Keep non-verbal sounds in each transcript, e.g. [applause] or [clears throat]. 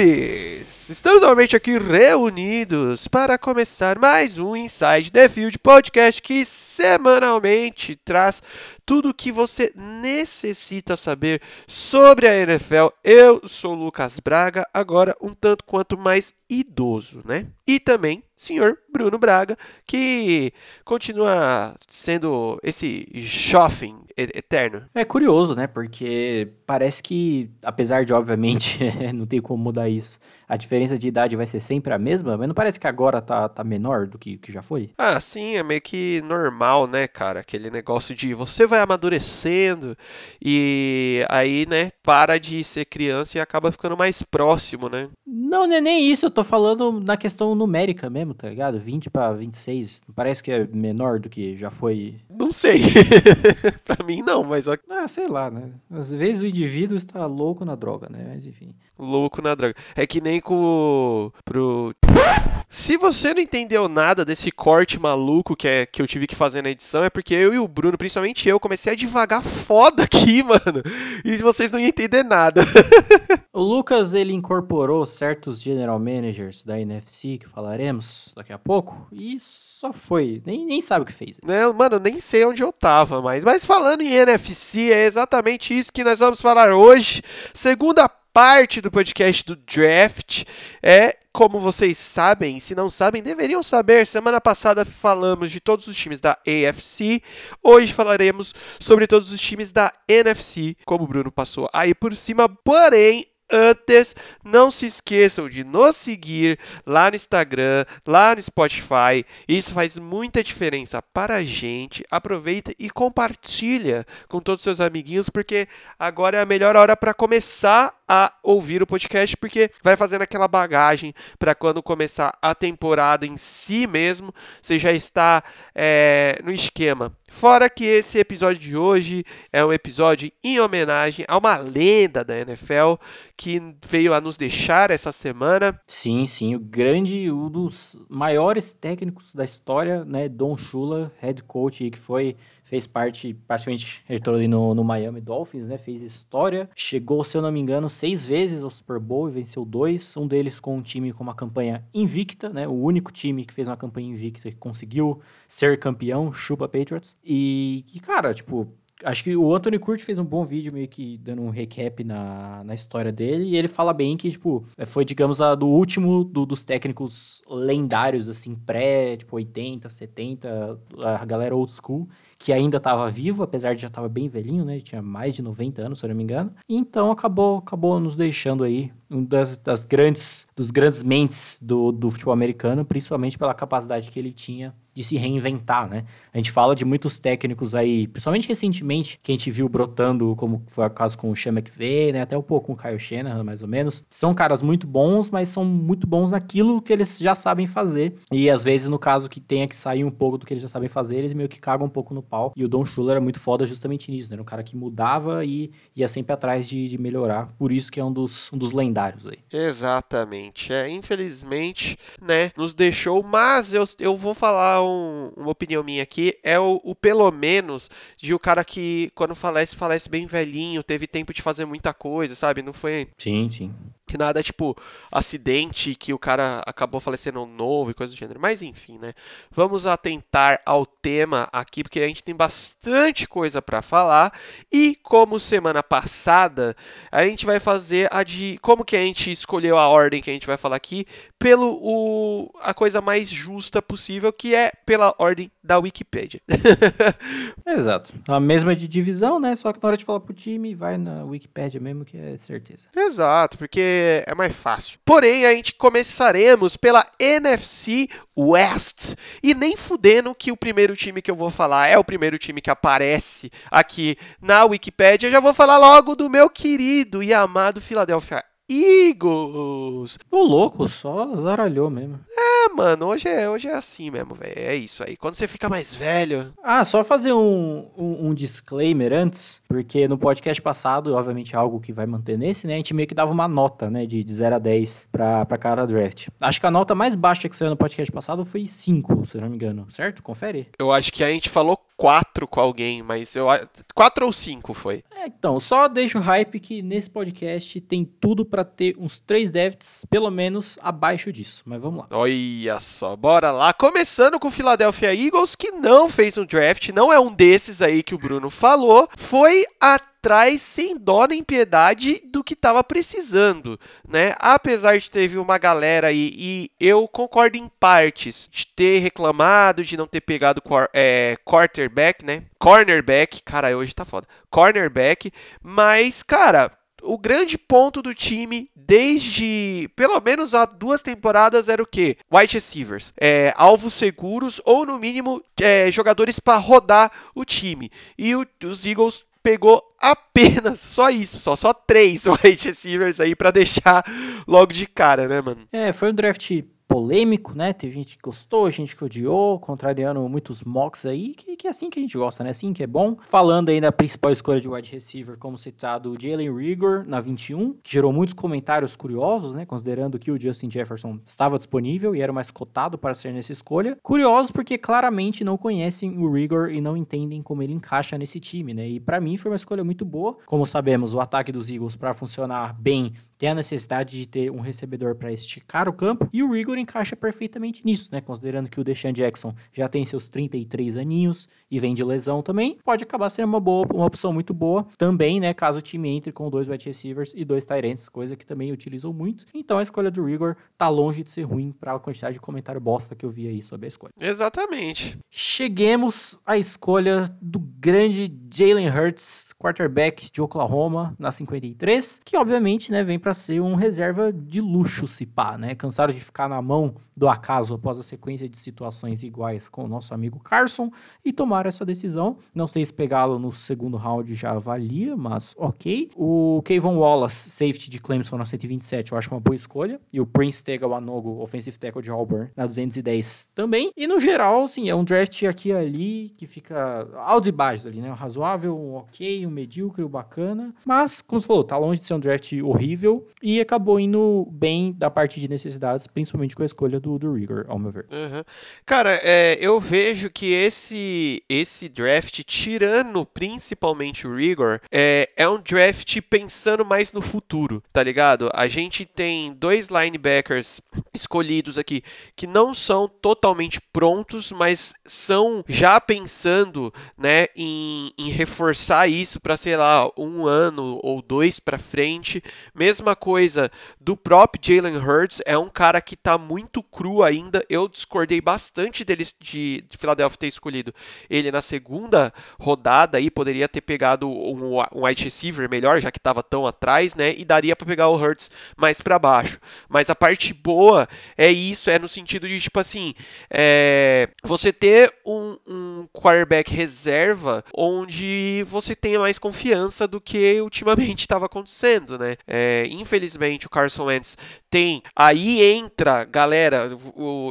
Estamos novamente aqui reunidos para começar mais um Inside the Field podcast que semanalmente traz tudo o que você necessita saber sobre a NFL. Eu sou o Lucas Braga, agora um tanto quanto mais idoso, né? E também senhor Bruno Braga, que continua sendo esse jovem eterno. É curioso, né? Porque parece que, apesar de, obviamente, [laughs] não tem como mudar isso, a diferença de idade vai ser sempre a mesma, mas não parece que agora tá, tá menor do que, que já foi? Ah, sim, é meio que normal, né, cara? Aquele negócio de você vai amadurecendo e aí, né, para de ser criança e acaba ficando mais próximo, né? Não, não é nem isso, eu tô falando na questão numérica mesmo, tá ligado? 20 para 26, não parece que é menor do que já foi? Não sei. [laughs] pra mim não, mas... Ah, sei lá, né? Às vezes o indivíduo está louco na droga, né? Mas enfim. Louco na droga. É que nem com pro se você não entendeu nada desse corte maluco que, é, que eu tive que fazer na edição, é porque eu e o Bruno, principalmente eu, comecei a devagar foda aqui, [laughs] mano. E vocês não iam entender nada. [laughs] o Lucas, ele incorporou certos general managers da NFC, que falaremos daqui a pouco, e só foi. Nem, nem sabe o que fez. Não, mano, nem sei onde eu tava mais. Mas falando em NFC, é exatamente isso que nós vamos falar hoje. Segunda parte do podcast do Draft. É, como vocês sabem, se não sabem, deveriam saber. Semana passada falamos de todos os times da AFC. Hoje falaremos sobre todos os times da NFC, como o Bruno passou aí por cima. Porém, Antes, não se esqueçam de nos seguir lá no Instagram, lá no Spotify. Isso faz muita diferença para a gente. Aproveita e compartilha com todos os seus amiguinhos, porque agora é a melhor hora para começar a ouvir o podcast, porque vai fazendo aquela bagagem para quando começar a temporada em si mesmo, você já está é, no esquema. Fora que esse episódio de hoje é um episódio em homenagem a uma lenda da NFL que veio a nos deixar essa semana. Sim, sim, o grande, um dos maiores técnicos da história, né, Don Shula, head coach que foi fez parte, praticamente, ele ali no, no Miami Dolphins, né? Fez história. Chegou, se eu não me engano, seis vezes ao Super Bowl e venceu dois. Um deles com um time com uma campanha invicta, né? O único time que fez uma campanha invicta que conseguiu ser campeão, chupa Patriots. E cara, tipo, acho que o Anthony Curti fez um bom vídeo meio que dando um recap na, na história dele e ele fala bem que, tipo, foi, digamos, a do último do, dos técnicos lendários, assim, pré, tipo, 80, 70, a galera old school que ainda estava vivo, apesar de já estava bem velhinho, né? Tinha mais de 90 anos, se eu não me engano. E então acabou, acabou nos deixando aí um das, das grandes, dos grandes mentes do, do futebol americano, principalmente pela capacidade que ele tinha de se reinventar, né? A gente fala de muitos técnicos aí, principalmente recentemente, que a gente viu brotando, como foi o caso com o Sean McVay, né? Até um pouco com o Kyle Shanahan, mais ou menos. São caras muito bons, mas são muito bons naquilo que eles já sabem fazer. E às vezes, no caso que tenha que sair um pouco do que eles já sabem fazer, eles meio que cagam um pouco no pau. E o Don Shula era muito foda justamente nisso, né? Era um cara que mudava e ia sempre atrás de, de melhorar. Por isso que é um dos, um dos lendários aí. Exatamente. É, infelizmente, né, nos deixou, mas eu, eu vou falar um, uma opinião minha aqui, é o, o, pelo menos de o cara que quando falece, falece bem velhinho, teve tempo de fazer muita coisa, sabe? Não foi Sim, sim. Que nada tipo acidente que o cara acabou falecendo novo e coisa do gênero. Mas enfim, né? Vamos atentar ao tema aqui, porque a gente tem bastante coisa para falar. E como semana passada, a gente vai fazer a de como que a gente escolheu a ordem que a gente vai falar aqui, pelo o, a coisa mais justa possível, que é pela ordem da Wikipedia. [laughs] Exato. A mesma de divisão, né? Só que na hora de falar pro time, vai na Wikipedia mesmo, que é certeza. Exato, porque é mais fácil. Porém, a gente começaremos pela NFC West. E nem fudendo que o primeiro time que eu vou falar é o primeiro time que aparece aqui na Wikipedia. Eu já vou falar logo do meu querido e amado Philadelphia Eagles. O louco, só zaralhou mesmo. É, mano, hoje é, hoje é assim mesmo, velho. É isso aí. Quando você fica mais velho. Ah, só fazer um, um, um, disclaimer antes, porque no podcast passado, obviamente, é algo que vai manter nesse, né? A gente meio que dava uma nota, né, de, de 0 a 10 pra, pra cada draft. Acho que a nota mais baixa que saiu no podcast passado foi 5, se não me engano, certo? Confere? Eu acho que a gente falou quatro com alguém, mas eu quatro ou cinco foi. É, então, só deixa o hype que nesse podcast tem tudo para ter uns três drafts, pelo menos abaixo disso. Mas vamos lá. Olha só, bora lá. Começando com o Philadelphia Eagles, que não fez um draft, não é um desses aí que o Bruno falou, foi a atrás sem dó nem piedade do que estava precisando, né? Apesar de teve uma galera aí e eu concordo em partes de ter reclamado de não ter pegado é, quarterback, né? Cornerback, cara, hoje tá foda. Cornerback, mas cara, o grande ponto do time desde pelo menos há duas temporadas era o que? White receivers, é, alvos seguros ou no mínimo é, jogadores para rodar o time. E o, os Eagles pegou apenas só isso, só, só três [laughs] wide receivers aí para deixar logo de cara, né, mano? É, foi um draft polêmico, né? Teve gente que gostou, gente que odiou, contrariando muitos mocks aí, que, que é assim que a gente gosta, né? Assim que é bom. Falando aí da principal escolha de wide receiver, como citado, o Jalen Rigor na 21, que gerou muitos comentários curiosos, né? Considerando que o Justin Jefferson estava disponível e era mais cotado para ser nessa escolha. Curiosos porque claramente não conhecem o Rigor e não entendem como ele encaixa nesse time, né? E para mim foi uma escolha muito boa. Como sabemos, o ataque dos Eagles para funcionar bem tem a necessidade de ter um recebedor para esticar o campo e o Rigor encaixa perfeitamente nisso, né? Considerando que o Deshaun Jackson já tem seus 33 aninhos e vem de lesão também, pode acabar sendo uma boa, uma opção muito boa também, né? Caso o time entre com dois wide receivers e dois tight ends, coisa que também utilizam muito. Então a escolha do Rigor tá longe de ser ruim para a quantidade de comentário bosta que eu vi aí sobre a escolha. Exatamente. Cheguemos à escolha do grande Jalen Hurts, quarterback de Oklahoma na 53, que obviamente, né, vem para ser um reserva de luxo se pá, né? Cansado de ficar na mão do acaso após a sequência de situações iguais com o nosso amigo Carson e tomaram essa decisão. Não sei se pegá-lo no segundo round já valia, mas ok. O Kevin Wallace, safety de Clemson na 127, eu acho uma boa escolha. E o Prince Tegawanogo, offensive tackle de Auburn, na 210 também. E no geral, sim, é um draft aqui e ali que fica alto e baixo ali, né? Um razoável, um ok, um medíocre, um bacana. Mas, como você falou, tá longe de ser um draft horrível e acabou indo bem da parte de necessidades, principalmente com a escolha do, do Rigor, ao meu ver. Uhum. Cara, é, eu vejo que esse, esse draft, tirando principalmente o Rigor, é, é um draft pensando mais no futuro, tá ligado? A gente tem dois linebackers escolhidos aqui que não são totalmente prontos, mas são já pensando né, em, em reforçar isso para, sei lá, um ano ou dois para frente. Mesma coisa do próprio Jalen Hurts, é um cara que tá muito cru ainda. Eu discordei bastante dele de, de ter escolhido ele na segunda rodada e poderia ter pegado um, um wide receiver melhor, já que estava tão atrás, né? E daria para pegar o Hurts mais para baixo. Mas a parte boa é isso, é no sentido de tipo assim, é, você ter um, um quarterback reserva onde você tenha mais confiança do que ultimamente [laughs] estava acontecendo, né? É, infelizmente o Carson Wentz tem aí entra, galera,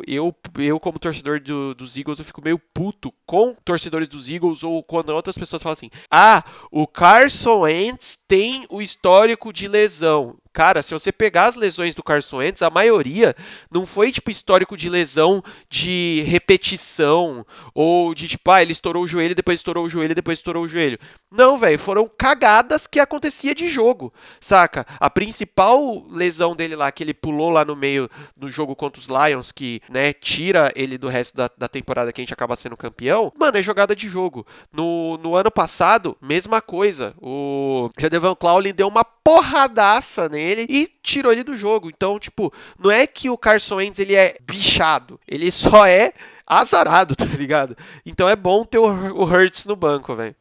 eu, eu como torcedor do, dos Eagles, eu fico meio puto com torcedores dos Eagles ou quando outras pessoas falam assim: "Ah, o Carson Wentz tem o histórico de lesão". Cara, se você pegar as lesões do Carson Wentz, a maioria não foi tipo histórico de lesão de repetição ou de tipo, ah, ele estourou o joelho, depois estourou o joelho, depois estourou o joelho. Não, velho, foram cagadas que acontecia de jogo, saca? A principal lesão dele lá, que ele pulou lá no meio do jogo contra os Lions, que, né, tira ele do resto da, da temporada que a gente acaba sendo campeão, mano, é jogada de jogo. No, no ano passado, mesma coisa. O Jadevan Clowney deu uma porradaça nele e tirou ele do jogo. Então, tipo, não é que o Carson Wentz ele é bichado, ele só é azarado, [laughs] tá ligado? Então é bom ter o, o Hurts no banco, velho.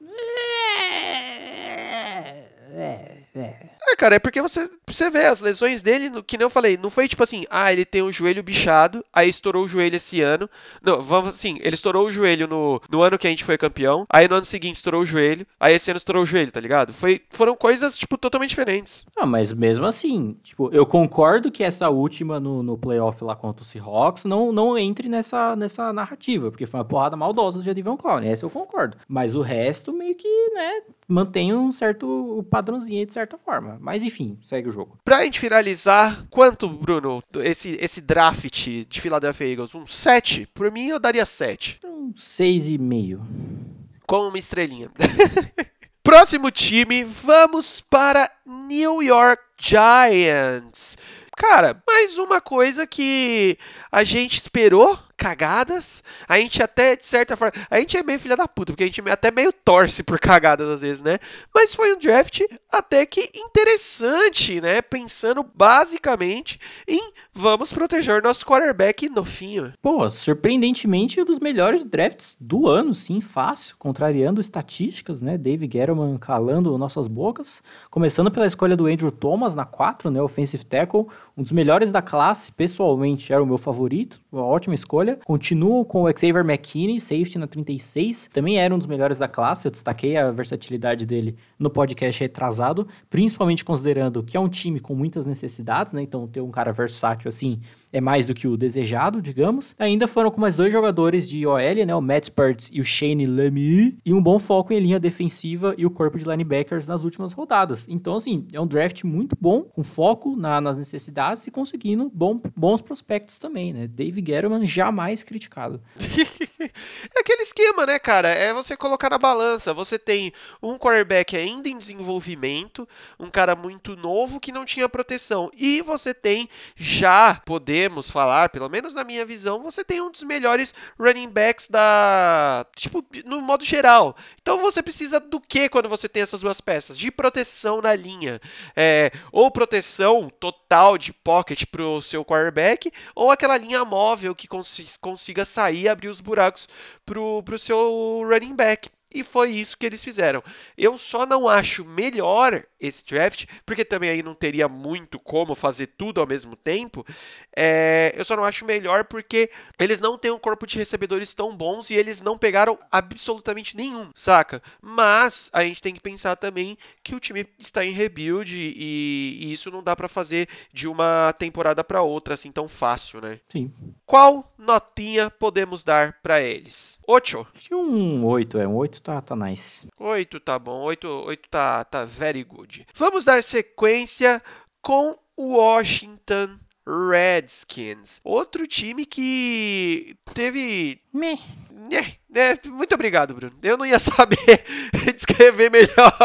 É, é, é. É, cara, é porque você, você vê as lesões dele, no, que nem eu falei, não foi tipo assim, ah, ele tem o joelho bichado, aí estourou o joelho esse ano. Não, vamos assim, ele estourou o joelho no, no ano que a gente foi campeão, aí no ano seguinte estourou o joelho, aí esse ano estourou o joelho, tá ligado? Foi, foram coisas, tipo, totalmente diferentes. Ah, mas mesmo assim, tipo, eu concordo que essa última no, no playoff lá contra o Seahawks não, não entre nessa, nessa narrativa, porque foi uma porrada maldosa do Jadivion Clown, essa eu concordo. Mas o resto meio que, né, mantém um certo padrãozinho de certa forma. Mas enfim, segue o jogo. Pra gente finalizar, quanto, Bruno, esse, esse draft de Philadelphia Eagles? Um 7? Por mim, eu daria 7. Um 6,5. com uma estrelinha. [laughs] Próximo time, vamos para New York Giants. Cara, mais uma coisa que a gente esperou cagadas. A gente até, de certa forma, a gente é meio filha da puta, porque a gente até meio torce por cagadas às vezes, né? Mas foi um draft até que interessante, né? Pensando basicamente em vamos proteger nosso quarterback no fim. Pô, surpreendentemente um dos melhores drafts do ano, sim, fácil, contrariando estatísticas, né? Dave Gettleman calando nossas bocas. Começando pela escolha do Andrew Thomas na 4, né? Offensive tackle, um dos melhores da classe, pessoalmente era o meu favorito, uma ótima escolha escolha. Com o Xavier McKinney, safety na 36. Também era um dos melhores da classe. Eu destaquei a versatilidade dele no podcast retrasado, principalmente considerando que é um time com muitas necessidades, né? Então ter um cara versátil assim é mais do que o desejado, digamos. Ainda foram com mais dois jogadores de OL, né? O Matt Spurts e o Shane Lamy. E um bom foco em linha defensiva e o corpo de linebackers nas últimas rodadas. Então, assim, é um draft muito bom, com foco na, nas necessidades e conseguindo bom, bons prospectos também, né? Dave Gettleman jamais criticado. [laughs] é aquele esquema, né, cara? É você colocar na balança. Você tem um quarterback ainda em desenvolvimento, um cara muito novo que não tinha proteção. E você tem já poder podemos falar, pelo menos na minha visão, você tem um dos melhores running backs da. Tipo, no modo geral. Então você precisa do que quando você tem essas duas peças? De proteção na linha. É, ou proteção total de pocket pro seu quarterback, ou aquela linha móvel que cons consiga sair e abrir os buracos pro, pro seu running back. E foi isso que eles fizeram. Eu só não acho melhor esse draft, porque também aí não teria muito como fazer tudo ao mesmo tempo. É, eu só não acho melhor porque eles não têm um corpo de recebedores tão bons e eles não pegaram absolutamente nenhum, saca? Mas a gente tem que pensar também que o time está em rebuild e, e isso não dá para fazer de uma temporada para outra assim tão fácil, né? Sim. Qual notinha podemos dar para eles? 8? Um 8, é. Um 8 tá, tá nice. 8 tá bom. 8, 8 tá, tá very good. Vamos dar sequência com o Washington Redskins. Outro time que teve. Meh. É, muito obrigado, Bruno. Eu não ia [laughs] saber descrever melhor.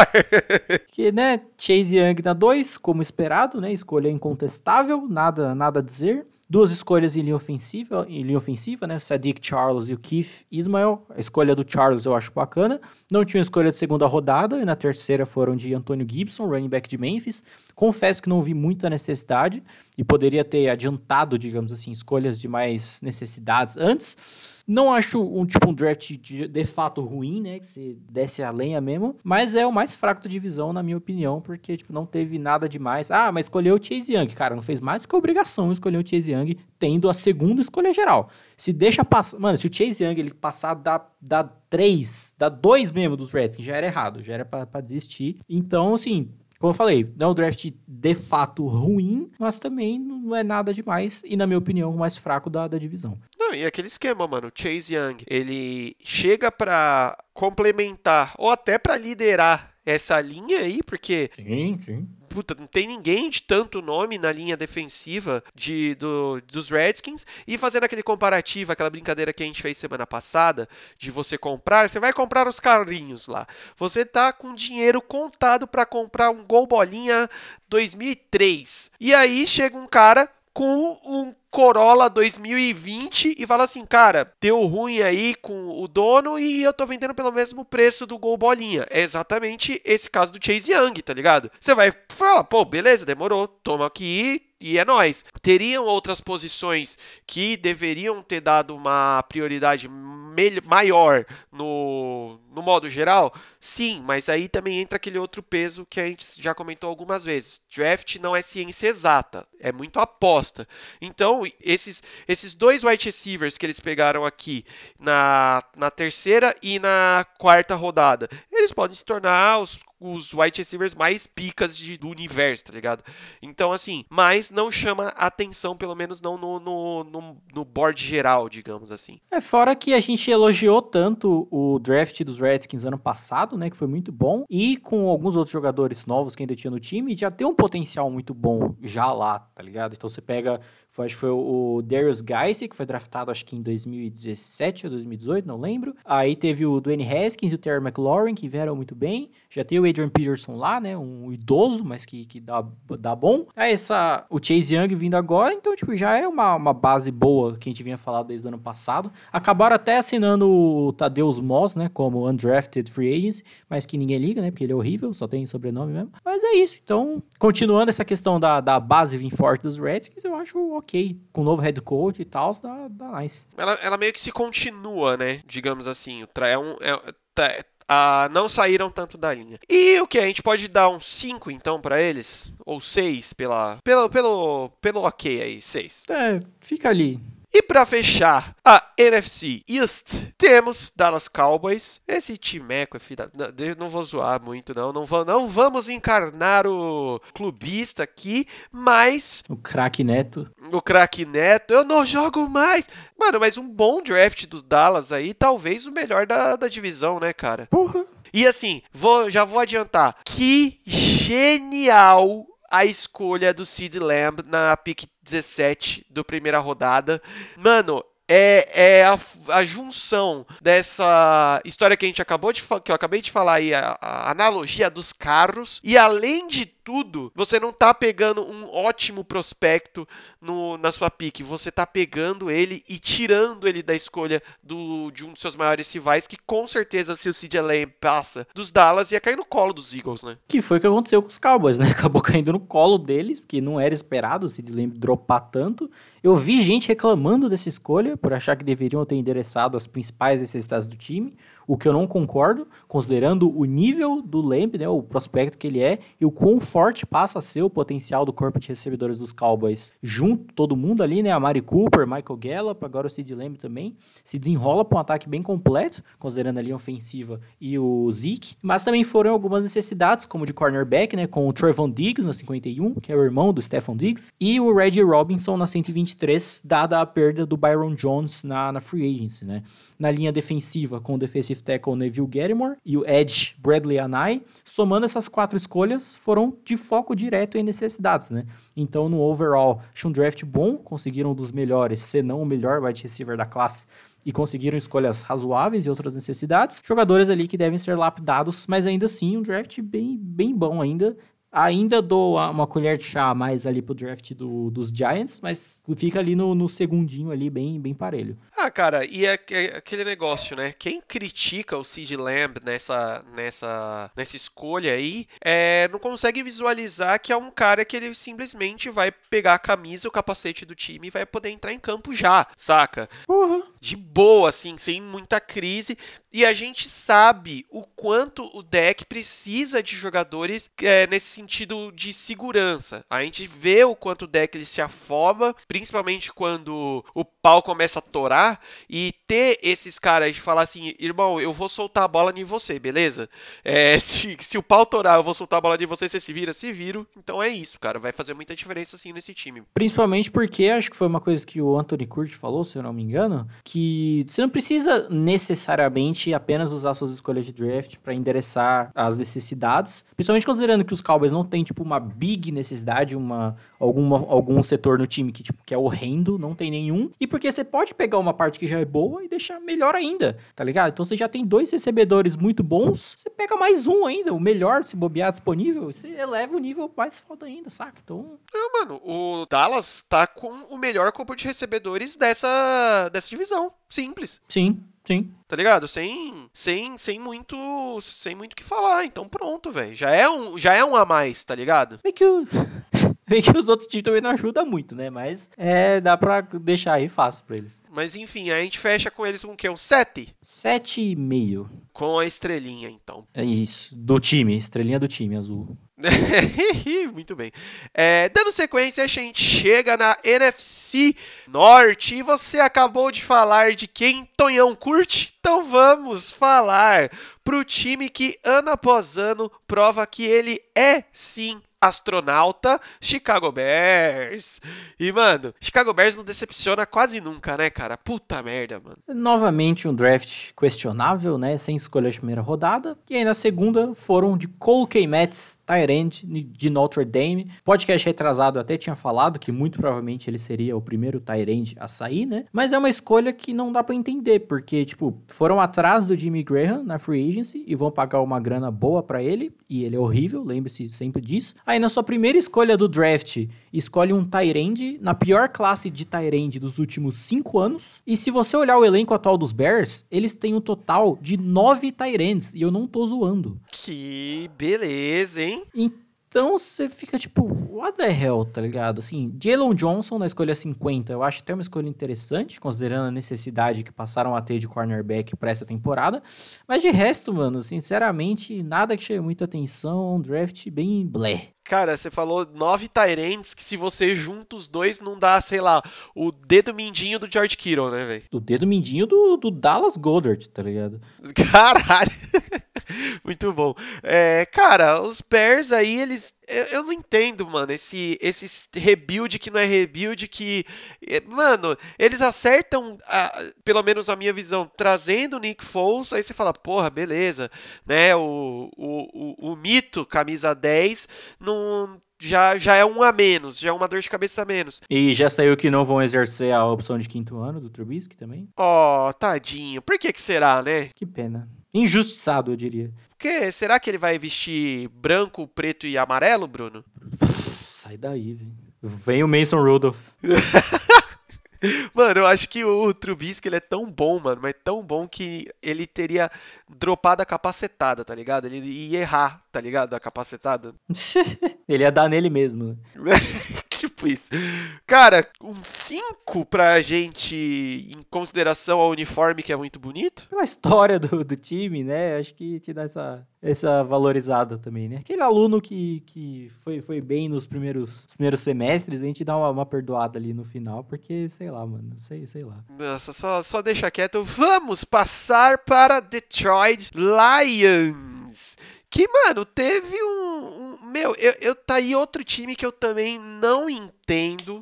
que, né, Chase Young na 2, como esperado, né? Escolha incontestável, nada, nada a dizer. Duas escolhas em linha ofensiva, em linha ofensiva, né? Sadiq Charles e o Keith Ismael. A escolha do Charles eu acho bacana. Não tinha escolha de segunda rodada, e na terceira foram de Antônio Gibson, running back de Memphis. Confesso que não vi muita necessidade e poderia ter adiantado, digamos assim, escolhas de mais necessidades antes. Não acho um tipo um draft de, de fato ruim, né? Que se desce a lenha mesmo. Mas é o mais fraco da divisão, na minha opinião, porque tipo, não teve nada demais. Ah, mas escolheu o Chase Young. Cara, não fez mais do que obrigação escolher o Chase Young, tendo a segunda escolha geral. Se deixa passar. Mano, se o Chase Young ele passar da, da 3, da 2 mesmo dos Redskins, já era errado, já era para desistir. Então, assim, como eu falei, não é um draft de fato ruim, mas também não é nada demais. E, na minha opinião, o mais fraco da, da divisão. Não, e aquele esquema, mano. Chase Young, ele chega para complementar ou até para liderar essa linha aí, porque. Sim, sim puta, não tem ninguém de tanto nome na linha defensiva de, do, dos Redskins. E fazendo aquele comparativo, aquela brincadeira que a gente fez semana passada, de você comprar, você vai comprar os carrinhos lá. Você tá com dinheiro contado para comprar um Gol Bolinha 2003. E aí chega um cara com um Corolla 2020 e fala assim, cara, deu ruim aí com o dono e eu tô vendendo pelo mesmo preço do Gol Bolinha. É exatamente esse caso do Chase Young, tá ligado? Você vai falar, pô, beleza, demorou, toma aqui, e é nós. Teriam outras posições que deveriam ter dado uma prioridade maior no, no modo geral? Sim, mas aí também entra aquele outro peso que a gente já comentou algumas vezes. Draft não é ciência exata, é muito aposta. Então, esses, esses dois wide receivers que eles pegaram aqui na, na terceira e na quarta rodada, eles podem se tornar os os wide receivers mais picas de, do universo, tá ligado? Então, assim, mas não chama atenção, pelo menos não no, no, no, no, board geral, digamos assim. É, fora que a gente elogiou tanto o draft dos Redskins ano passado, né, que foi muito bom, e com alguns outros jogadores novos que ainda tinha no time, já tem um potencial muito bom já lá, tá ligado? Então você pega Foi, acho que foi o Darius Geise, que foi draftado acho que em 2017 ou 2018, não lembro. Aí teve o Dwayne Haskins e o Terry McLaurin, que vieram muito bem. Já tem o Adrian Peterson lá, né? Um idoso, mas que, que dá, dá bom. Aí essa, o Chase Young vindo agora, então, tipo, já é uma, uma base boa que a gente vinha falando desde o ano passado. Acabaram até assinando o Tadeus Moss, né? Como undrafted free agents, mas que ninguém liga, né? Porque ele é horrível, só tem sobrenome mesmo. Mas é isso. Então, continuando essa questão da, da base vir forte dos Redskins, eu acho ok. Com o novo head coach e tal, dá, dá nice. Ela, ela meio que se continua, né? Digamos assim. É um, é, tá, ah, não saíram tanto da linha. E o que? A gente pode dar um 5 então para eles? Ou 6 pela, pelo, pelo, pelo ok aí, 6. É, fica ali. E para fechar a NFC East, temos Dallas Cowboys. Esse timeco é filha. Não, não vou zoar muito, não. Não, vou, não vamos encarnar o clubista aqui, mas. O craque Neto. O craque Neto. Eu não jogo mais. Mano, mas um bom draft do Dallas aí, talvez o melhor da, da divisão, né, cara? Porra. E assim, vou, já vou adiantar. Que genial a escolha do Sid Lamb na pick 17 do primeira rodada. Mano, é, é a, a, junção dessa história que a gente acabou de que eu acabei de falar aí, a, a analogia dos carros, e além de tudo, você não tá pegando um ótimo prospecto no, na sua pique, você tá pegando ele e tirando ele da escolha do, de um dos seus maiores rivais, que com certeza, se o CJ Lamb passa dos Dallas, ia cair no colo dos Eagles, né? Que foi o que aconteceu com os Cowboys, né? [laughs] Acabou caindo no colo deles, porque não era esperado o CJ Lamb dropar tanto. Eu vi gente reclamando dessa escolha, por achar que deveriam ter endereçado as principais necessidades do time o que eu não concordo, considerando o nível do Lamb, né, o prospecto que ele é, e o quão forte passa a ser o potencial do corpo de recebedores dos Cowboys. Junto, todo mundo ali, né, a Mari Cooper, Michael Gallup, agora o Sid Lamb também, se desenrola para um ataque bem completo, considerando ali a ofensiva e o Zeke, mas também foram algumas necessidades, como de cornerback, né, com o Trevon Diggs na 51, que é o irmão do Stephon Diggs, e o Reggie Robinson na 123, dada a perda do Byron Jones na, na free agency, né. Na linha defensiva, com o defensive tackle Neville Gallimore e o edge Bradley Anai, somando essas quatro escolhas, foram de foco direto em necessidades, né? Então, no overall, achei um draft bom, conseguiram um dos melhores, se não o melhor wide receiver da classe, e conseguiram escolhas razoáveis e outras necessidades. Jogadores ali que devem ser lapidados, mas ainda assim um draft bem, bem bom ainda. Ainda dou uma colher de chá mais ali pro draft do, dos Giants, mas fica ali no, no segundinho ali, bem, bem parelho. Ah, cara, e é, é aquele negócio, né? Quem critica o Sid Lamb nessa, nessa, nessa escolha aí, é, não consegue visualizar que é um cara que ele simplesmente vai pegar a camisa, o capacete do time e vai poder entrar em campo já, saca? Uhum. De boa, assim, sem muita crise. E a gente sabe o quanto o deck precisa de jogadores é, nesse sentido de segurança. A gente vê o quanto o deck ele se afoba, principalmente quando o pau começa a torar, e ter esses caras de falar assim, irmão, eu vou soltar a bola em você, beleza? É, [laughs] se, se o pau torar, eu vou soltar a bola em você, você se vira, se viro. Então é isso, cara. Vai fazer muita diferença assim nesse time. Principalmente porque acho que foi uma coisa que o Anthony Curti falou, se eu não me engano, você não precisa necessariamente apenas usar suas escolhas de draft para endereçar as necessidades, principalmente considerando que os Cowboys não tem, tipo, uma big necessidade, uma, alguma, algum setor no time que, tipo, que é horrendo, não tem nenhum. E porque você pode pegar uma parte que já é boa e deixar melhor ainda, tá ligado? Então você já tem dois recebedores muito bons, você pega mais um ainda, o melhor, se bobear disponível, você eleva o nível mais foda ainda, saca? Então. Não, mano, o Dallas tá com o melhor corpo de recebedores dessa, dessa divisão. Simples. Sim, Sim. Tá ligado? Sem sem sem muito sem muito que falar. Então pronto, velho. Já é um já é um a mais, tá ligado? Meio que o [laughs] Bem que os outros times também não ajudam muito, né? Mas é, dá pra deixar aí fácil pra eles. Mas enfim, a gente fecha com eles com o quê? Um 7? 7,5. Com a estrelinha, então. É isso. Do time, estrelinha do time azul. [laughs] Muito bem. É, dando sequência, a gente chega na NFC Norte e você acabou de falar de quem Tonhão curte? Então vamos falar pro time que ano após ano prova que ele é sim astronauta Chicago Bears. E, mano, Chicago Bears não decepciona quase nunca, né, cara? Puta merda, mano. Novamente um draft questionável, né? Sem escolha de primeira rodada. E aí na segunda foram de Cole K. Tyrant de Notre Dame. Podcast retrasado até tinha falado que muito provavelmente ele seria o primeiro Tyrant a sair, né? Mas é uma escolha que não dá para entender, porque, tipo, foram atrás do Jimmy Graham na free agency e vão pagar uma grana boa para ele. E ele é horrível, lembre-se sempre disso. Aí na sua primeira escolha do draft, escolhe um Tyrande na pior classe de Tyrande dos últimos cinco anos. E se você olhar o elenco atual dos Bears, eles têm um total de nove Tyrands. E eu não tô zoando. Que beleza, hein? Então você fica tipo, what the hell, tá ligado? Assim, Jalen Johnson na escolha 50, eu acho até uma escolha interessante, considerando a necessidade que passaram a ter de cornerback para essa temporada. Mas de resto, mano, sinceramente, nada que chame muita atenção, um draft bem blé. Cara, você falou nove Tyrants que se você junta os dois não dá, sei lá, o dedo mindinho do George Kittle, né, velho? O dedo mindinho do, do Dallas Goddard, tá ligado? [laughs] Caralho! [laughs] Muito bom. É, cara, os Bears aí, eles. Eu, eu, não entendo, mano, esse, esse rebuild que não é rebuild, que. É, mano, eles acertam, a, pelo menos a minha visão, trazendo o Nick Foles, aí você fala, porra, beleza, né? O, o, o, o mito, camisa 10, não já, já é um a menos, já é uma dor de cabeça a menos. E já saiu que não vão exercer a opção de quinto ano do Trubisky também? Ó, oh, tadinho. Por que que será, né? Que pena. Injustiçado, eu diria. Que, será que ele vai vestir branco, preto e amarelo, Bruno? Sai daí, velho. Vem o Mason Rudolph. [laughs] Mano, eu acho que o Trubisky ele é tão bom, mano, mas tão bom que ele teria dropado a capacetada, tá ligado? Ele ia errar, tá ligado? A capacetada. [laughs] ele ia dar nele mesmo. [laughs] tipo isso. Cara, um 5 pra gente, em consideração ao uniforme que é muito bonito. Pela história do, do time, né? Acho que te dá essa, essa valorizada também, né? Aquele aluno que, que foi, foi bem nos primeiros, primeiros semestres, a gente dá uma, uma, perdoada ali no final, porque, sei lá, mano, sei, sei lá. Nossa, só, só deixa quieto. Vamos passar para Detroit Lions. Que, mano, teve um. Meu, eu, eu tá aí outro time que eu também não entendo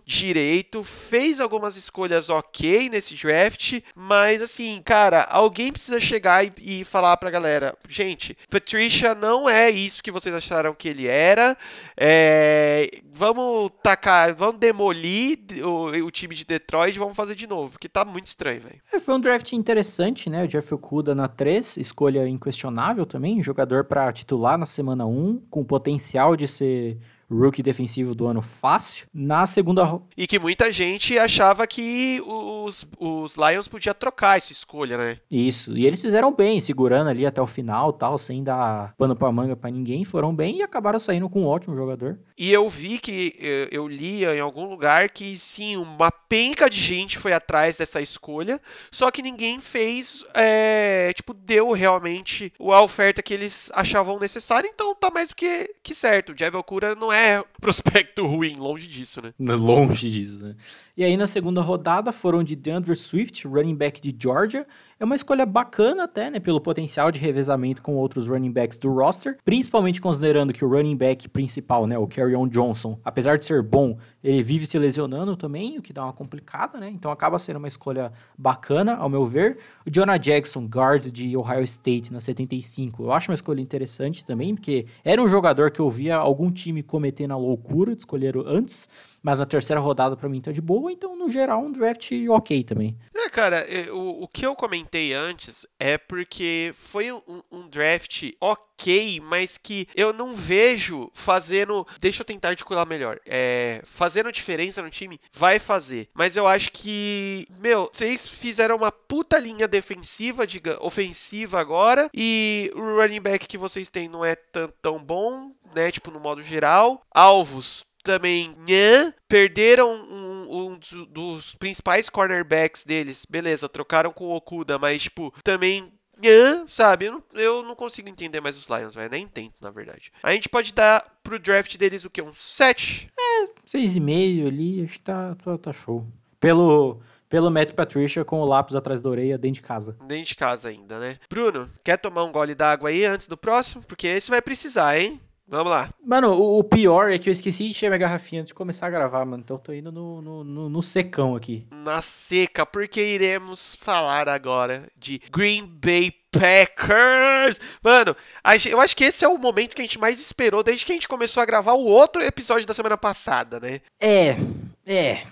direito. Fez algumas escolhas ok nesse draft, mas assim, cara, alguém precisa chegar e, e falar pra galera: gente, Patricia não é isso que vocês acharam que ele era. É, vamos tacar, vamos demolir o, o, time de Detroit vamos fazer de novo, porque tá muito estranho, velho. É, foi um draft interessante, né? O Jeff Okuda na 3, escolha inquestionável também, jogador para titular na semana 1, com potencial de ser rookie defensivo do ano fácil. Na segunda. E que muita gente achava que os, os Lions podiam trocar essa escolha, né? Isso. E eles fizeram bem, segurando ali até o final, tal, sem dar pano pra manga pra ninguém. Foram bem e acabaram saindo com um ótimo jogador. E eu vi que eh, eu lia em algum lugar que sim, uma penca de gente foi atrás dessa escolha, só que ninguém fez, é, tipo, deu realmente a oferta que eles achavam necessária, então tá mais do que, que certo. O Javel Cura não é é prospecto [laughs] ruim, longe disso, né? Longe disso, né? E aí na segunda rodada foram de DeAndre Swift, running back de Georgia, é uma escolha bacana até, né, pelo potencial de revezamento com outros running backs do roster, principalmente considerando que o running back principal, né, o Carrion Johnson, apesar de ser bom, ele vive se lesionando também, o que dá uma complicada, né? Então acaba sendo uma escolha bacana, ao meu ver. O Jonah Jackson, guard de Ohio State na 75, eu acho uma escolha interessante também, porque era um jogador que eu via algum time cometendo a loucura de escolher antes mas na terceira rodada para mim tá de boa, então no geral um draft ok também. É, cara, o, o que eu comentei antes é porque foi um, um draft ok, mas que eu não vejo fazendo. Deixa eu tentar articular melhor. É, fazendo diferença no time, vai fazer. Mas eu acho que, meu, vocês fizeram uma puta linha defensiva, diga, ofensiva agora, e o running back que vocês têm não é tão, tão bom, né? Tipo, no modo geral. Alvos também nhã, perderam um, um, dos principais cornerbacks deles. Beleza, trocaram com o Okuda, mas, tipo, também sabe? Eu não, eu não consigo entender mais os Lions, velho. Nem tento, na verdade. A gente pode dar pro draft deles o quê? Um 7? É, 6,5 ali, acho que tá, tá, tá show. Pelo pelo Matt Patricia com o lápis atrás da orelha dentro de casa. Dentro de casa ainda, né? Bruno, quer tomar um gole d'água aí antes do próximo? Porque esse vai precisar, hein? Vamos lá. Mano, o, o pior é que eu esqueci de encher minha garrafinha antes de começar a gravar, mano. Então eu tô indo no, no, no, no secão aqui. Na seca, porque iremos falar agora de Green Bay Packers. Mano, eu acho que esse é o momento que a gente mais esperou desde que a gente começou a gravar o outro episódio da semana passada, né? É, é.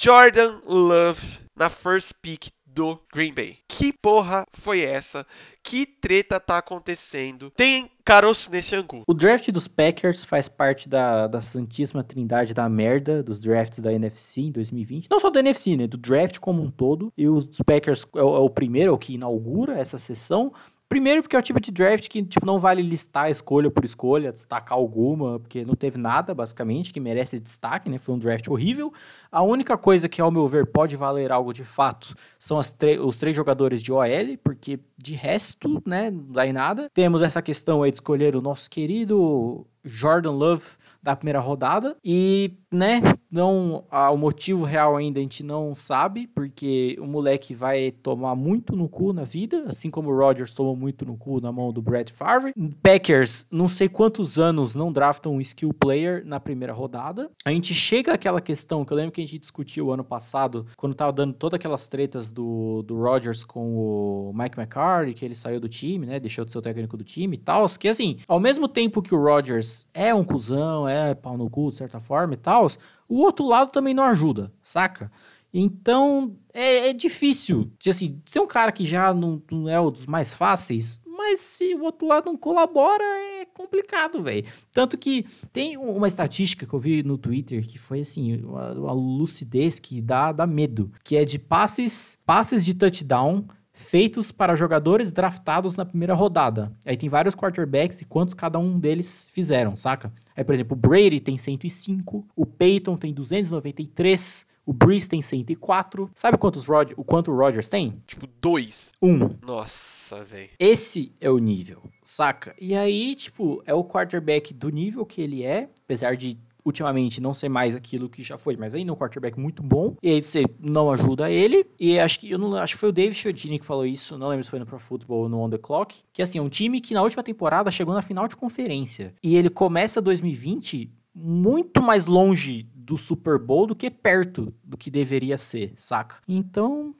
Jordan Love na first pick do Green Bay. Que porra foi essa? Que treta tá acontecendo? Tem caroço nesse angu. O draft dos Packers faz parte da, da santíssima trindade da merda dos drafts da NFC em 2020. Não só da NFC, né? Do draft como um todo. E os Packers é o, é o primeiro, é o que inaugura essa sessão. Primeiro porque é o tipo de draft que tipo, não vale listar escolha por escolha, destacar alguma, porque não teve nada, basicamente, que merece destaque, né? Foi um draft horrível. A única coisa que, ao meu ver, pode valer algo de fato são os três jogadores de OL, porque de resto, né, não dá em nada. Temos essa questão aí de escolher o nosso querido Jordan Love da primeira rodada e, né, não ah, o motivo real ainda a gente não sabe, porque o moleque vai tomar muito no cu na vida, assim como o Rodgers tomou muito no cu na mão do Brett Favre. Packers, não sei quantos anos não draftam um skill player na primeira rodada. A gente chega àquela questão que eu lembro que a gente discutiu ano passado, quando tava dando todas aquelas tretas do, do Rodgers com o Mike McCarthy, que ele saiu do time, né, deixou de ser o técnico do time e tal, que assim, ao mesmo tempo que o Rodgers é um cuzão, é pau no cu de certa forma e tal, o outro lado também não ajuda, saca? Então, é, é difícil. Assim, ser um cara que já não, não é um dos mais fáceis, mas se o outro lado não colabora, é complicado, velho. Tanto que tem um- uma estatística que eu vi no Twitter que foi assim, uma, uma lucidez que dá, dá medo, que é de passes, passes de touchdown feitos para jogadores draftados na primeira rodada. Aí tem vários quarterbacks e quantos cada um deles fizeram, saca? Aí, por exemplo, o Brady tem 105, o Peyton tem 293, o Breeze tem 104. Sabe quantos o quanto o Rodgers tem? Tipo, dois. Um. Nossa, velho. Esse é o nível, saca? E aí, tipo, é o quarterback do nível que ele é, apesar de ultimamente não ser mais aquilo que já foi, mas ainda é um quarterback muito bom. E aí você não ajuda ele. E acho que eu não acho que foi o Dave Chiodini que falou isso, não lembro se foi no Pro Football ou no On the Clock, que assim, é um time que na última temporada chegou na final de conferência. E ele começa 2020 muito mais longe do Super Bowl do que perto do que deveria ser, saca? Então,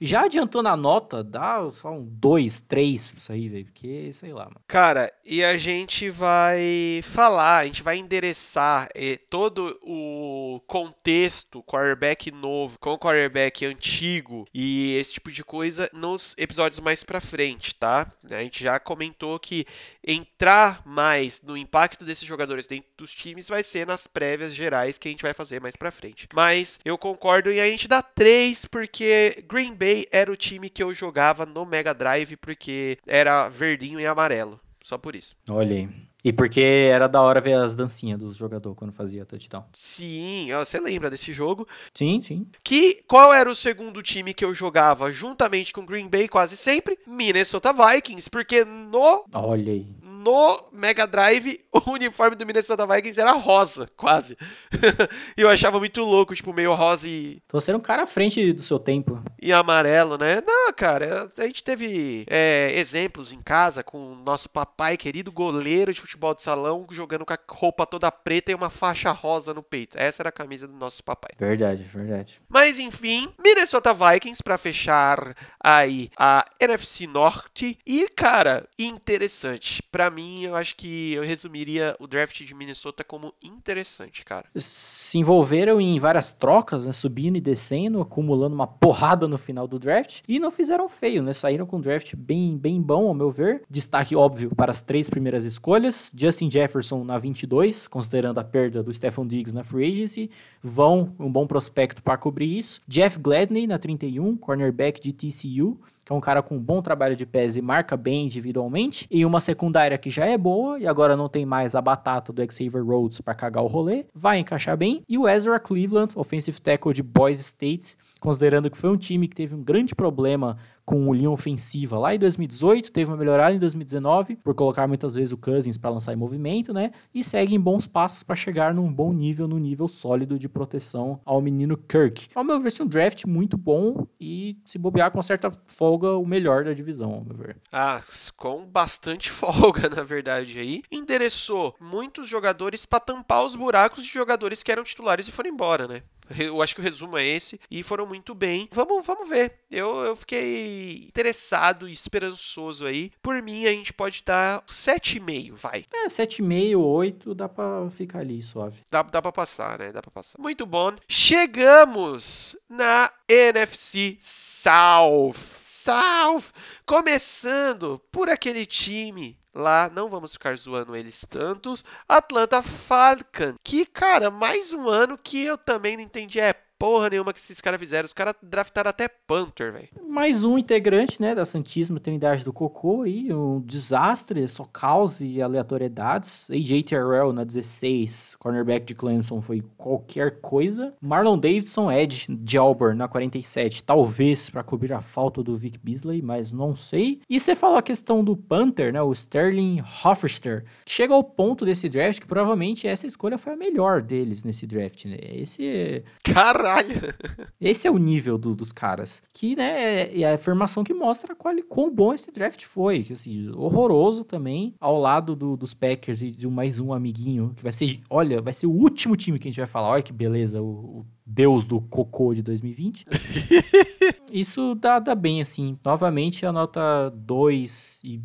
já adiantando a nota, dá só um 2, 3 isso aí, velho. Porque, sei lá, mano. Cara, e a gente vai falar, a gente vai endereçar eh, todo o contexto quarterback novo com quarterback antigo e esse tipo de coisa nos episódios mais pra frente, tá? A gente já comentou que entrar mais no impacto desses jogadores dentro dos times vai ser nas prévias gerais que a gente vai fazer mais pra frente. Mas eu concordo e a gente dá 3 porque Green Bay era o time que eu jogava no Mega Drive porque era verdinho e amarelo. Só por isso. Olha aí. E porque era da hora ver as dancinhas dos jogadores quando fazia touchdown. Sim, você lembra desse jogo? Sim, sim. Que qual era o segundo time que eu jogava juntamente com Green Bay quase sempre? Minnesota Vikings, porque no Olha aí. No Mega Drive [laughs] o uniforme do Minnesota Vikings era rosa, quase. [laughs] e eu achava muito louco, tipo meio rosa e, você era um cara à frente do seu tempo. e amarelo, né? Não, cara, a gente teve é, exemplos em casa com o nosso papai, querido goleiro de futebol de salão, jogando com a roupa toda preta e uma faixa rosa no peito. Essa era a camisa do nosso papai. Verdade, verdade. Mas enfim, Minnesota Vikings pra fechar aí a NFC Norte. E cara, interessante. Pra mim, eu acho que eu resumiria o draft de Minnesota como interessante, cara. Se envolveram em várias trocas, né? Subindo e descendo, acumulando uma porrada no final do draft. E não fizeram feio, né? Saíram com um draft bem, bem bom, ao meu ver. Destaque óbvio para as três primeiras escolhas. Justin Jefferson na 22, considerando a perda do Stephon Diggs na free agency. Vão, um bom prospecto para cobrir isso. Jeff Gladney na 31, cornerback de TCU é um cara com um bom trabalho de pés e marca bem individualmente, e uma secundária que já é boa, e agora não tem mais a batata do Xavier Rhodes para cagar o rolê, vai encaixar bem, e o Ezra Cleveland, offensive tackle de Boise State, considerando que foi um time que teve um grande problema com linha ofensiva lá em 2018, teve uma melhorada em 2019, por colocar muitas vezes o Cousins para lançar em movimento, né? E segue em bons passos para chegar num bom nível, no nível sólido de proteção ao menino Kirk. Ao meu ver, é um draft muito bom e se bobear com certa folga, o melhor da divisão, ao meu ver. Ah, com bastante [laughs] folga, na verdade, aí. Endereçou muitos jogadores para tampar os buracos de jogadores que eram titulares e foram embora, né? Eu acho que o resumo é esse. E foram muito bem. Vamos, vamos ver. Eu, eu fiquei interessado e esperançoso aí. Por mim, a gente pode dar 7,5, vai. É, 7,5, 8, dá pra ficar ali suave. Dá, dá pra passar, né? Dá pra passar. Muito bom. Chegamos na NFC South. South! Começando por aquele time lá, não vamos ficar zoando eles tantos. Atlanta Falcon, que cara, mais um ano que eu também não entendi é porra nenhuma que esses caras fizeram. Os caras draftaram até Panther, velho. Mais um integrante, né, da Santíssima Trindade do Cocô aí, um desastre, só caos e aleatoriedades. AJ Terrell na 16, cornerback de Clemson foi qualquer coisa. Marlon Davidson, Edge de Auburn na 47, talvez para cobrir a falta do Vic Beasley, mas não sei. E você falou a questão do Panther, né, o Sterling Hofster, que chega ao ponto desse draft que provavelmente essa escolha foi a melhor deles nesse draft, né? Esse Caralho! Caralho! Esse é o nível do, dos caras. Que, né, é, é a afirmação que mostra qual, quão bom esse draft foi. Assim, horroroso também, ao lado do, dos Packers e de mais um amiguinho, que vai ser, olha, vai ser o último time que a gente vai falar. Olha que beleza, o, o deus do cocô de 2020. [laughs] Isso dá, dá bem, assim. Novamente, a nota 2 e,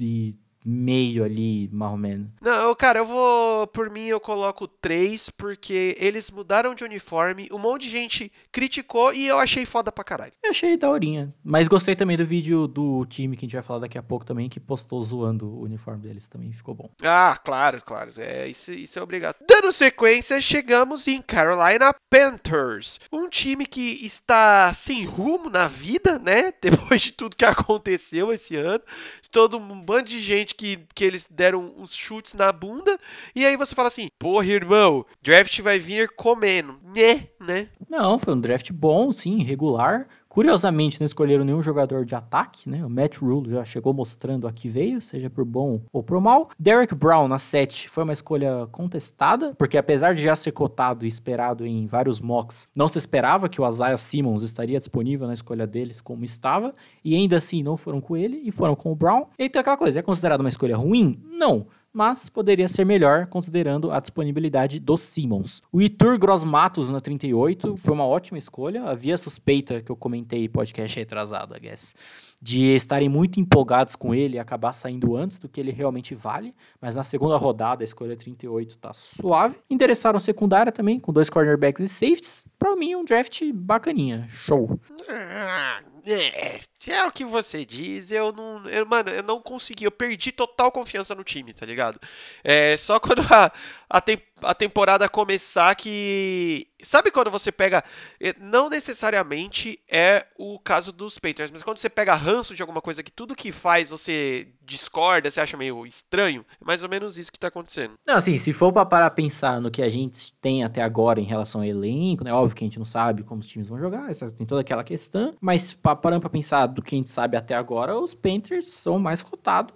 e meio ali, mais ou menos. Não, cara, eu vou. Por mim, eu coloco três, porque eles mudaram de uniforme, um monte de gente criticou e eu achei foda pra caralho. Eu achei daorinha. Mas gostei também do vídeo do time que a gente vai falar daqui a pouco também, que postou zoando o uniforme deles também. Ficou bom. Ah, claro, claro. É, isso, isso é obrigado. Dando sequência, chegamos em Carolina Panthers. Um time que está sem rumo na vida, né? [laughs] Depois de tudo que aconteceu esse ano todo um bando de gente que, que eles deram uns chutes na bunda. E aí você fala assim: porra, irmão, draft vai vir comendo. Né, né? Não, foi um draft bom, sim, regular. Curiosamente, não escolheram nenhum jogador de ataque, né? O Matt Rule já chegou mostrando a que veio, seja por bom ou por mal. Derek Brown na 7 foi uma escolha contestada, porque apesar de já ser cotado e esperado em vários mocks, não se esperava que o Isaiah Simmons estaria disponível na escolha deles como estava, e ainda assim não foram com ele e foram com o Brown. Então é aquela coisa, é considerado uma escolha ruim? Não mas poderia ser melhor considerando a disponibilidade dos Simmons. O Itur Grossmatos na 38 foi uma ótima escolha. Havia suspeita que eu comentei podcast retrasado, I guess, de estarem muito empolgados com ele e acabar saindo antes do que ele realmente vale, mas na segunda rodada a escolha 38 tá suave. Interessaram secundária também, com dois cornerbacks e safeties. Para mim, um draft bacaninha. Show. Ah, é, é o que você diz, eu não. Eu, mano, eu não consegui, eu perdi total confiança no time, tá ligado? É só quando a, a, tem, a temporada começar que. Sabe quando você pega. Eh, não necessariamente é o caso dos Patriots, mas quando você pega ranço de alguma coisa que tudo que faz você discorda, você acha meio estranho, é mais ou menos isso que tá acontecendo. Não, assim, se for para parar pensar no que a gente tem até agora em relação ao elenco, né? Óbvio que a gente não sabe como os times vão jogar, tem toda aquela questão, mas parando pra pensar do que a gente sabe até agora, os Panthers são mais cotados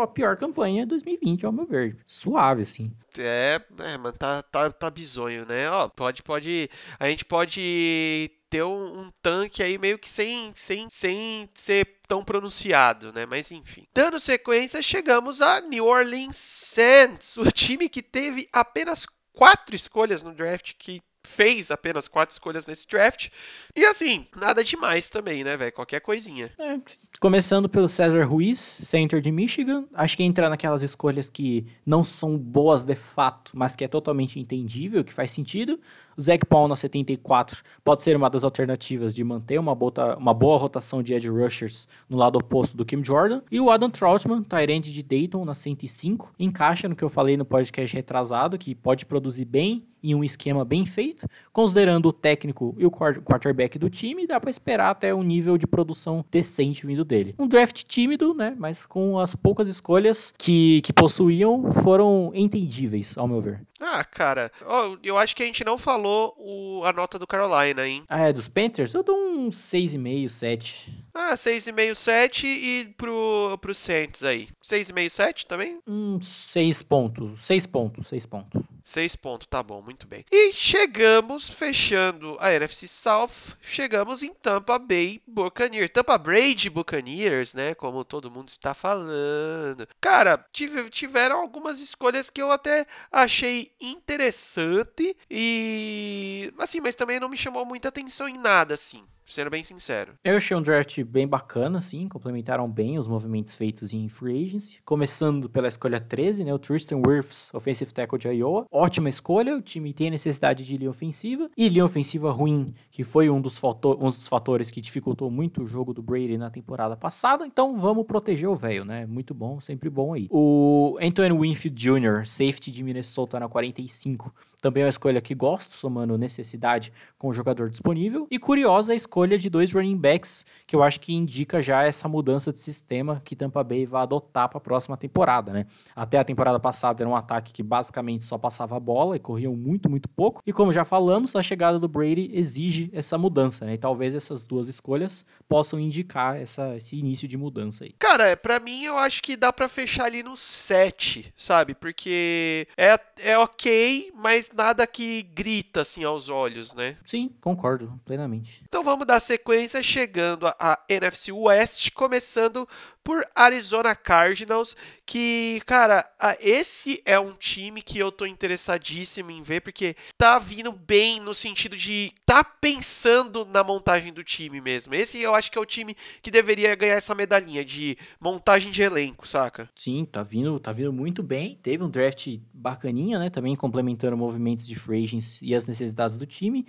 a pior campanha de 2020, ao meu ver. Suave, assim. É, é, mano, tá, tá, tá bizonho, né? Ó, pode, pode. A gente pode ter um, um, tanque aí meio que sem, sem, sem ser tão pronunciado, né? Mas enfim. Dando sequência, chegamos a New Orleans Saints, o time que teve apenas quatro escolhas no draft, que fez apenas quatro escolhas nesse draft. E assim, nada demais também, né, velho? Qualquer coisinha. É, começando pelo Cesar Ruiz, center de Michigan. Acho que entra naquelas escolhas que não são boas de fato, mas que é totalmente entendível, que faz sentido. O Zach Paul na 74 pode ser uma das alternativas de manter uma, uma boa rotação de edge rushers no lado oposto do Kim Jordan. E o Adam Troutman, Tyrande de Dayton na 105, encaixa no que eu falei no podcast retrasado, que pode produzir bem em um esquema bem feito, considerando o técnico e o quarterback do time, dá para esperar até um nível de produção decente vindo dele. Um draft tímido, né, mas com as poucas escolhas que, que possuíam foram entendíveis, ao meu ver. Ah, cara, oh, eu acho que a gente não falou o, a nota do Carolina, hein? Ah, é dos Panthers? Eu dou um 6,5, 7. Ah, 6,5, 7 e pro, pro Saints aí. 6,5, 7 também? Um 6 pontos. 6 pontos, 6 pontos. 6 pontos, tá bom, muito bem. E chegamos, fechando a NFC South, chegamos em Tampa Bay Buccaneers. Tampa Brady Buccaneers, né? Como todo mundo está falando. Cara, tiveram algumas escolhas que eu até achei interessante e. Assim, mas também não me chamou muita atenção em nada, assim sendo bem sincero. Eu achei um draft bem bacana, sim, complementaram bem os movimentos feitos em free agency, começando pela escolha 13, né, o Tristan Wirfs, offensive tackle de Iowa. Ótima escolha, o time tem necessidade de linha ofensiva, e linha ofensiva ruim, que foi um dos, um dos fatores que dificultou muito o jogo do Brady na temporada passada, então vamos proteger o velho, né, muito bom, sempre bom aí. O Anthony Winfield Jr., safety de Minnesota na 45, também é uma escolha que gosto, somando necessidade com o jogador disponível. E curiosa a escolha de dois running backs, que eu acho que indica já essa mudança de sistema que Tampa Bay vai adotar para a próxima temporada, né? Até a temporada passada era um ataque que basicamente só passava a bola e corriam muito, muito pouco. E como já falamos, a chegada do Brady exige essa mudança, né? E talvez essas duas escolhas possam indicar essa, esse início de mudança aí. Cara, para mim eu acho que dá para fechar ali no 7, sabe? Porque é, é ok, mas nada que grita assim aos olhos, né? Sim, concordo plenamente. Então vamos dar sequência chegando a NFC West, começando por Arizona Cardinals, que, cara, esse é um time que eu tô interessadíssimo em ver, porque tá vindo bem no sentido de tá pensando na montagem do time mesmo. Esse eu acho que é o time que deveria ganhar essa medalhinha de montagem de elenco, saca? Sim, tá vindo, tá vindo muito bem. Teve um draft bacaninha, né? Também complementando movimentos de free agents e as necessidades do time.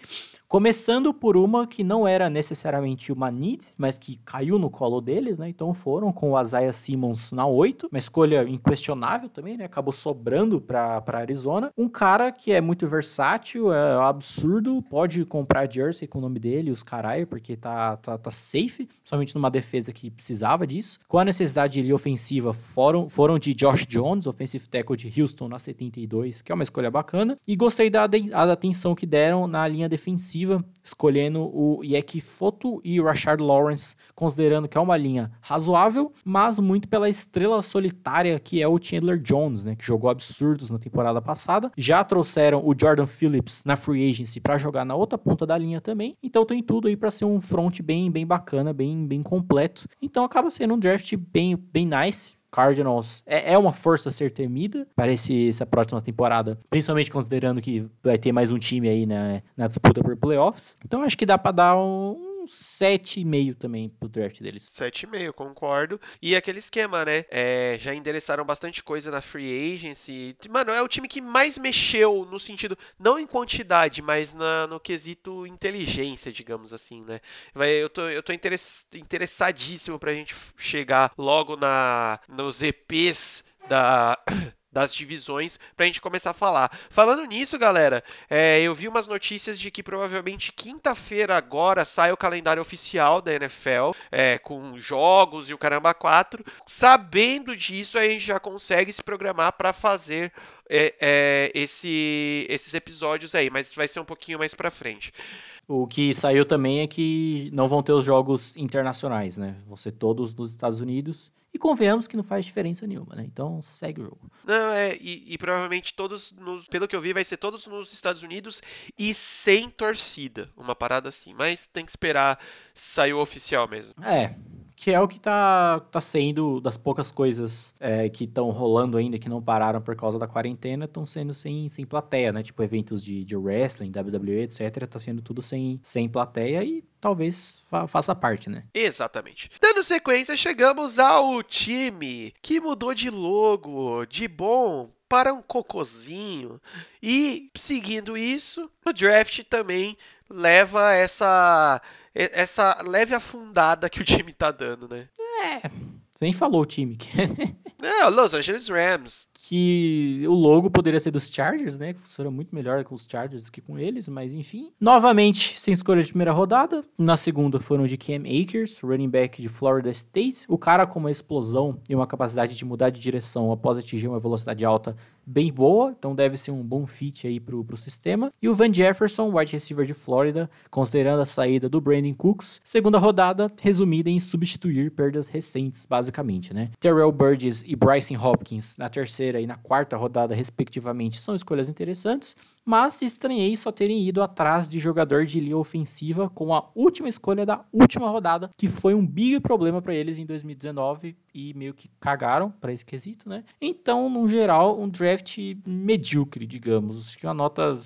Começando por uma que não era necessariamente uma need, mas que caiu no colo deles, né? Então foram com o Isaiah Simmons na 8, uma escolha inquestionável também, né? Acabou sobrando para Arizona. Um cara que é muito versátil, é absurdo, pode comprar jersey com o nome dele, os caralho, porque tá, tá, tá safe, somente numa defesa que precisava disso. Com a necessidade de ofensiva, foram, foram de Josh Jones, offensive tackle de Houston na 72, que é uma escolha bacana. E gostei da, da atenção que deram na linha defensiva, escolhendo o Yeki Foto e o Rashard Lawrence, considerando que é uma linha razoável, mas muito pela estrela solitária que é o Chandler Jones, né, que jogou absurdos na temporada passada. Já trouxeram o Jordan Phillips na free agency para jogar na outra ponta da linha também. Então tem tudo aí para ser um front bem bem bacana, bem bem completo. Então acaba sendo um draft bem bem nice. Cardinals é, é, uma força a ser temida para esse, essa próxima temporada, principalmente considerando que vai ter mais um time aí na, na disputa por playoffs. Então acho que dá para dar um um 7,5 também pro draft deles. 7,5, concordo. E aquele esquema, né? É, já endereçaram bastante coisa na free agency. Mano, é o time que mais mexeu no sentido, não em quantidade, mas na, no quesito inteligência, digamos assim, né? Eu tô, eu tô interessadíssimo pra gente chegar logo na nos EPs da [clears throat] das divisões para a gente começar a falar. Falando nisso, galera, é, eu vi umas notícias de que provavelmente quinta-feira agora sai o calendário oficial da NFL, é, com jogos e o caramba 4. Sabendo disso, a gente já consegue se programar para fazer é, é, esse, esses episódios aí, mas vai ser um pouquinho mais para frente. O que saiu também é que não vão ter os jogos internacionais, né? Vão ser todos nos Estados Unidos. E convenhamos que não faz diferença nenhuma, né? Então segue o jogo. Não, é, e, e provavelmente todos, nos, pelo que eu vi, vai ser todos nos Estados Unidos e sem torcida. Uma parada assim. Mas tem que esperar sair o oficial mesmo. É, que é o que tá, tá sendo das poucas coisas é, que estão rolando ainda, que não pararam por causa da quarentena, estão sendo sem, sem plateia, né? Tipo, eventos de, de wrestling, WWE, etc. Tá sendo tudo sem, sem plateia e talvez fa faça parte, né? Exatamente. Dando sequência, chegamos ao time que mudou de logo, de bom para um cocozinho. E seguindo isso, o draft também leva essa essa leve afundada que o time tá dando, né? É. Você nem falou o time. [laughs] é, Los Angeles Rams. Que o logo poderia ser dos Chargers, né? Que funciona muito melhor com os Chargers do que com eles, mas enfim. Novamente, sem escolha de primeira rodada. Na segunda foram de Cam Akers, running back de Florida State. O cara com uma explosão e uma capacidade de mudar de direção após atingir uma velocidade alta bem boa, então deve ser um bom fit aí pro, pro sistema. E o Van Jefferson, wide receiver de Florida, considerando a saída do Brandon Cooks, segunda rodada, resumida em substituir perdas recentes, basicamente, né? Terrell Burgess e Bryson Hopkins na terceira e na quarta rodada, respectivamente, são escolhas interessantes mas estranhei só terem ido atrás de jogador de linha ofensiva com a última escolha da última rodada, que foi um big problema para eles em 2019 e meio que cagaram para esse quesito, né? Então, no geral, um draft medíocre, digamos, que uma nota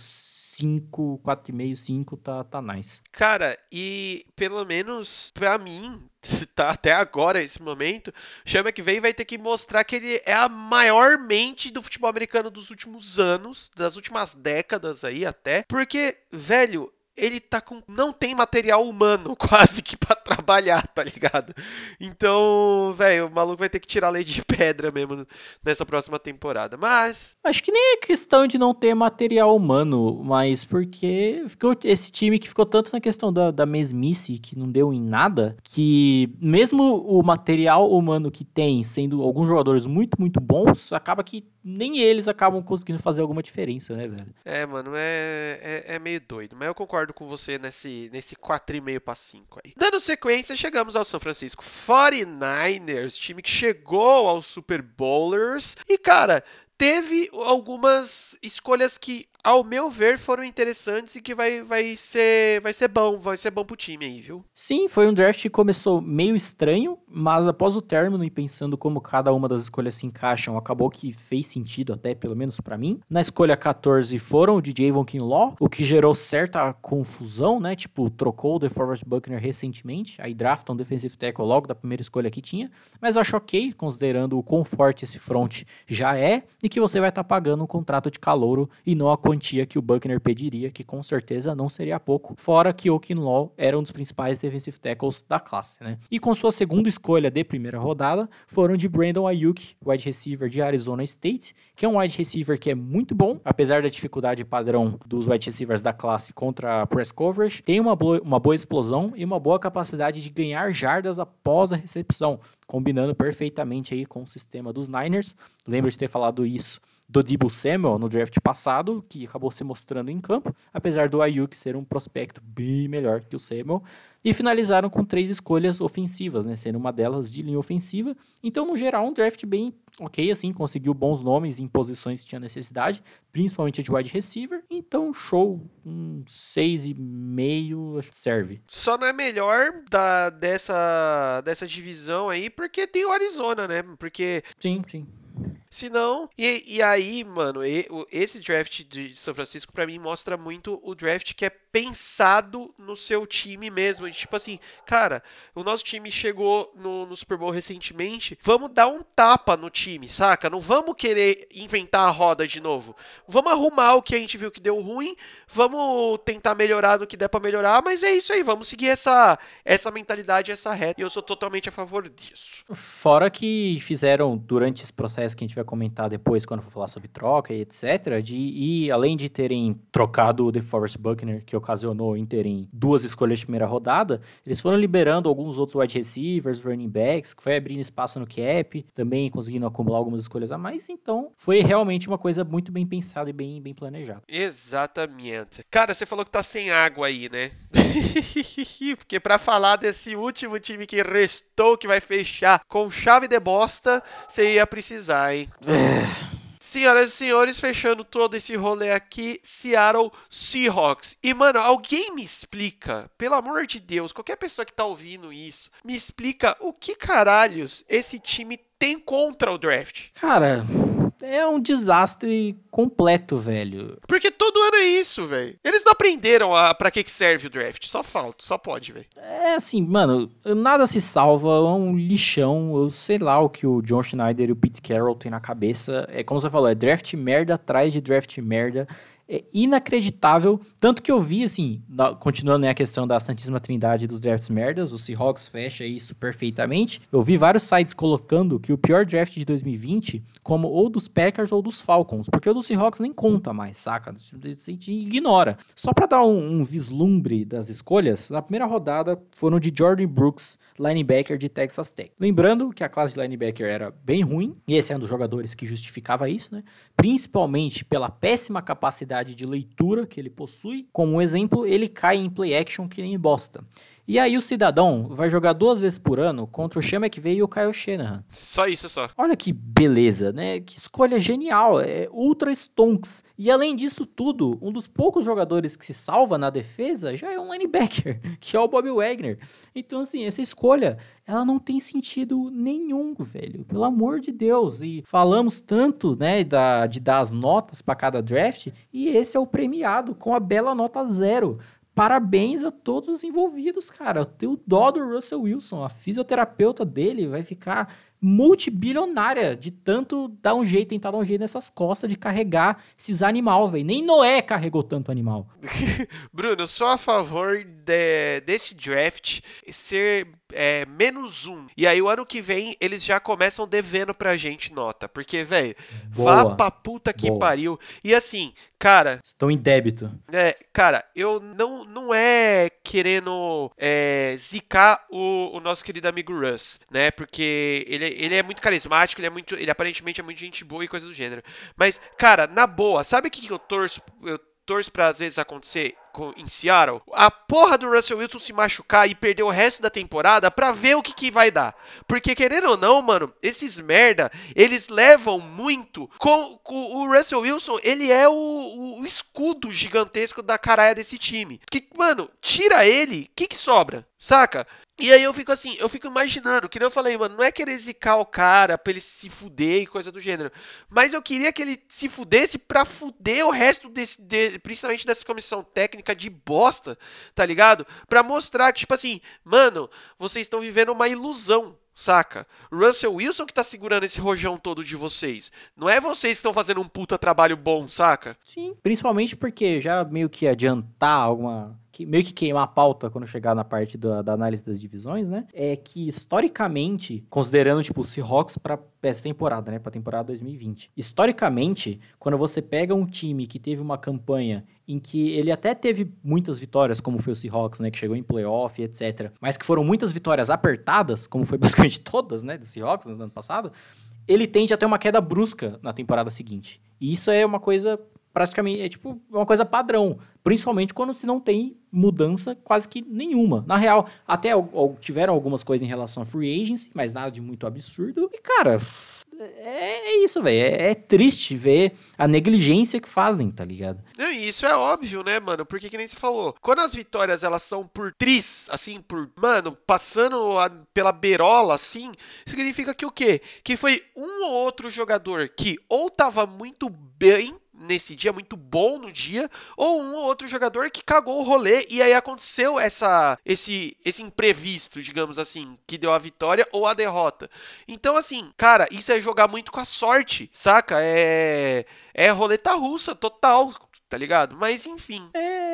5, 4,5, 5 tá, tá nice. Cara, e pelo menos pra mim, [laughs] tá até agora, esse momento, Chama que vem vai ter que mostrar que ele é a maior mente do futebol americano dos últimos anos, das últimas décadas aí até. Porque, velho, ele tá com. Não tem material humano [laughs] quase que para trabalhar, tá ligado? Então, velho, o maluco vai ter que tirar a lei de pedra mesmo nessa próxima temporada. Mas. Acho que nem é questão de não ter material humano, mas porque ficou esse time que ficou tanto na questão da, da mesmice, que não deu em nada, que mesmo o material humano que tem, sendo alguns jogadores muito, muito bons, acaba que nem eles acabam conseguindo fazer alguma diferença, né, velho? É, mano, é, é, é meio doido. Mas eu concordo com você nesse, nesse 4,5 para 5 aí. Dando sequência, chegamos ao São Francisco 49ers, time que chegou aos Super Bowlers. E, cara, teve algumas escolhas que ao meu ver, foram interessantes e que vai, vai, ser, vai ser bom, vai ser bom pro time aí, viu? Sim, foi um draft que começou meio estranho, mas após o término e pensando como cada uma das escolhas se encaixam, acabou que fez sentido até, pelo menos para mim. Na escolha 14 foram o DJ Von Kinlaw, o que gerou certa confusão, né? Tipo, trocou o DeForest Buckner recentemente, aí draftam um defensive tackle logo da primeira escolha que tinha, mas eu acho ok, considerando o quão forte esse front já é, e que você vai estar tá pagando um contrato de calouro e não a quantia que o Buckner pediria, que com certeza não seria pouco, fora que o Kinlaw era um dos principais defensive tackles da classe, né? E com sua segunda escolha de primeira rodada, foram de Brandon Ayuk, wide receiver de Arizona State, que é um wide receiver que é muito bom, apesar da dificuldade padrão dos wide receivers da classe contra a press coverage, tem uma boa, uma boa explosão e uma boa capacidade de ganhar jardas após a recepção, combinando perfeitamente aí com o sistema dos Niners. Lembro de ter falado isso do Debo Samuel no draft passado, que acabou se mostrando em campo, apesar do Ayuk ser um prospecto bem melhor que o Samuel, e finalizaram com três escolhas ofensivas, né, sendo uma delas de linha ofensiva. Então, no geral, um draft bem ok, assim, conseguiu bons nomes em posições que tinha necessidade, principalmente de wide receiver. Então, show, um 6,5 serve. Só não é melhor da, dessa, dessa divisão aí, porque tem o Arizona, né? Porque. Sim, sim. Se não, e, e aí, mano, e, esse draft de São Francisco para mim mostra muito o draft que é pensado no seu time mesmo. Tipo assim, cara, o nosso time chegou no, no, Super Bowl recentemente, vamos dar um tapa no time, saca? Não vamos querer inventar a roda de novo. Vamos arrumar o que a gente viu que deu ruim, vamos tentar melhorar no que der para melhorar, mas é isso aí, vamos seguir essa, essa mentalidade, essa reta, e eu sou totalmente a favor disso. Fora que fizeram durante esse processo que a gente vai comentar depois, quando for falar sobre troca e etc., de, e além de terem trocado o DeForest Buckner, que ocasionou em terem duas escolhas de primeira rodada, eles foram liberando alguns outros wide receivers, running backs, que foi abrindo espaço no cap, também conseguindo acumular algumas escolhas a mais. Então, foi realmente uma coisa muito bem pensada e bem, bem planejada. Exatamente. Cara, você falou que tá sem água aí, né? [laughs] Porque para falar desse último time que restou, que vai fechar com chave de bosta, você ia precisar, hein? Senhoras e senhores, fechando todo esse rolê aqui, Seattle Seahawks. E, mano, alguém me explica, pelo amor de Deus, qualquer pessoa que tá ouvindo isso, me explica o que caralhos esse time tem contra o draft. Cara, é um desastre completo, velho. Porque todo ano é isso, velho. Eles não aprenderam a, pra que, que serve o draft. Só falta, só pode, velho. É assim, mano, nada se salva, é um lixão. Eu sei lá o que o John Schneider e o Pete Carroll têm na cabeça. É como você falou, é draft merda atrás de draft merda. É inacreditável. Tanto que eu vi, assim, na, continuando né, a questão da Santíssima Trindade dos drafts merdas, o Seahawks fecha isso perfeitamente. Eu vi vários sites colocando que o pior draft de 2020 como ou dos Packers ou dos Falcons, porque o do Seahawks nem conta mais, saca? A gente ignora. Só para dar um, um vislumbre das escolhas, na primeira rodada foram de Jordan Brooks, linebacker de Texas Tech. Lembrando que a classe de linebacker era bem ruim, e esse é um dos jogadores que justificava isso, né? Principalmente pela péssima capacidade de leitura que ele possui. Como exemplo, ele cai em play action que nem bosta. E aí o cidadão vai jogar duas vezes por ano contra o Chama que veio e o Kyle Shanahan. Só isso só. Olha que beleza, né? Que escolha genial. É ultra stonks. E além disso tudo, um dos poucos jogadores que se salva na defesa já é um linebacker, [laughs] que é o Bob Wagner. Então, assim, essa escolha, ela não tem sentido nenhum, velho. Pelo amor de Deus. E falamos tanto, né, da, de dar as notas para cada draft, e esse é o premiado com a bela nota zero parabéns a todos os envolvidos, cara. Eu tenho dó do Russell Wilson. A fisioterapeuta dele vai ficar multibilionária de tanto dar um jeito, tentar dar um jeito nessas costas de carregar esses animal, velho. Nem Noé carregou tanto animal. [laughs] Bruno, eu sou a favor de, desse draft ser é, menos um. E aí o ano que vem eles já começam devendo pra gente nota. Porque, velho, vá pra puta que Boa. pariu. E assim, cara. Estão em débito. É, cara, eu não, não é querendo é, zicar o, o nosso querido amigo Russ, né? Porque ele, ele é muito carismático, ele é muito. Ele aparentemente é muito gente boa e coisa do gênero. Mas, cara, na boa, sabe o que, que eu torço? Eu torço pra às vezes acontecer com, em Seattle, a porra do Russell Wilson se machucar e perder o resto da temporada pra ver o que, que vai dar. Porque, querendo ou não, mano, esses merda, eles levam muito com, com o Russell Wilson, ele é o, o, o, escudo gigantesco da caralha desse time. Que, mano, tira ele, o que que sobra? Saca? E aí eu fico assim, eu fico imaginando, que nem eu falei, mano, não é querer zicar o cara pra ele se fuder e coisa do gênero. Mas eu queria que ele se fudesse pra fuder o resto desse, de, principalmente dessa comissão técnica de bosta, tá ligado? Pra mostrar que, tipo assim, mano, vocês estão vivendo uma ilusão. Saca? Russell Wilson que tá segurando esse rojão todo de vocês. Não é vocês que estão fazendo um puta trabalho bom, saca? Sim, principalmente porque já meio que adiantar alguma meio que queimar a pauta quando chegar na parte da, da, análise das divisões, né? É que historicamente, considerando tipo o Seahawks para essa temporada, né, para temporada 2020. Historicamente, quando você pega um time que teve uma campanha em que ele até teve muitas vitórias, como foi o Seahawks, né, que chegou em playoff, etc, mas que foram muitas vitórias apertadas, como foi [laughs] basicamente todas, né, do Seahawks no ano passado, ele tende a ter uma queda brusca na temporada seguinte. E isso é uma coisa praticamente é tipo uma coisa padrão, principalmente quando se não tem mudança quase que nenhuma. Na real, até tiveram algumas coisas em relação a free agency, mas nada de muito absurdo. E cara, é, é isso, velho. É, é, triste ver a negligência que fazem, tá ligado? Não, e isso é óbvio, né, mano? Porque que nem se falou. Quando as vitórias elas são por tris, assim, por, mano, passando a, pela berola, assim, significa que o quê? Que foi um ou outro jogador que ou tava muito bem nesse dia, muito bom no dia, ou um ou outro jogador que cagou o rolê e aí aconteceu essa esse esse imprevisto, digamos assim, que deu a vitória ou a derrota. Então assim, cara, isso é jogar muito com a sorte, saca? É é roleta russa total, tá ligado? Mas enfim. É,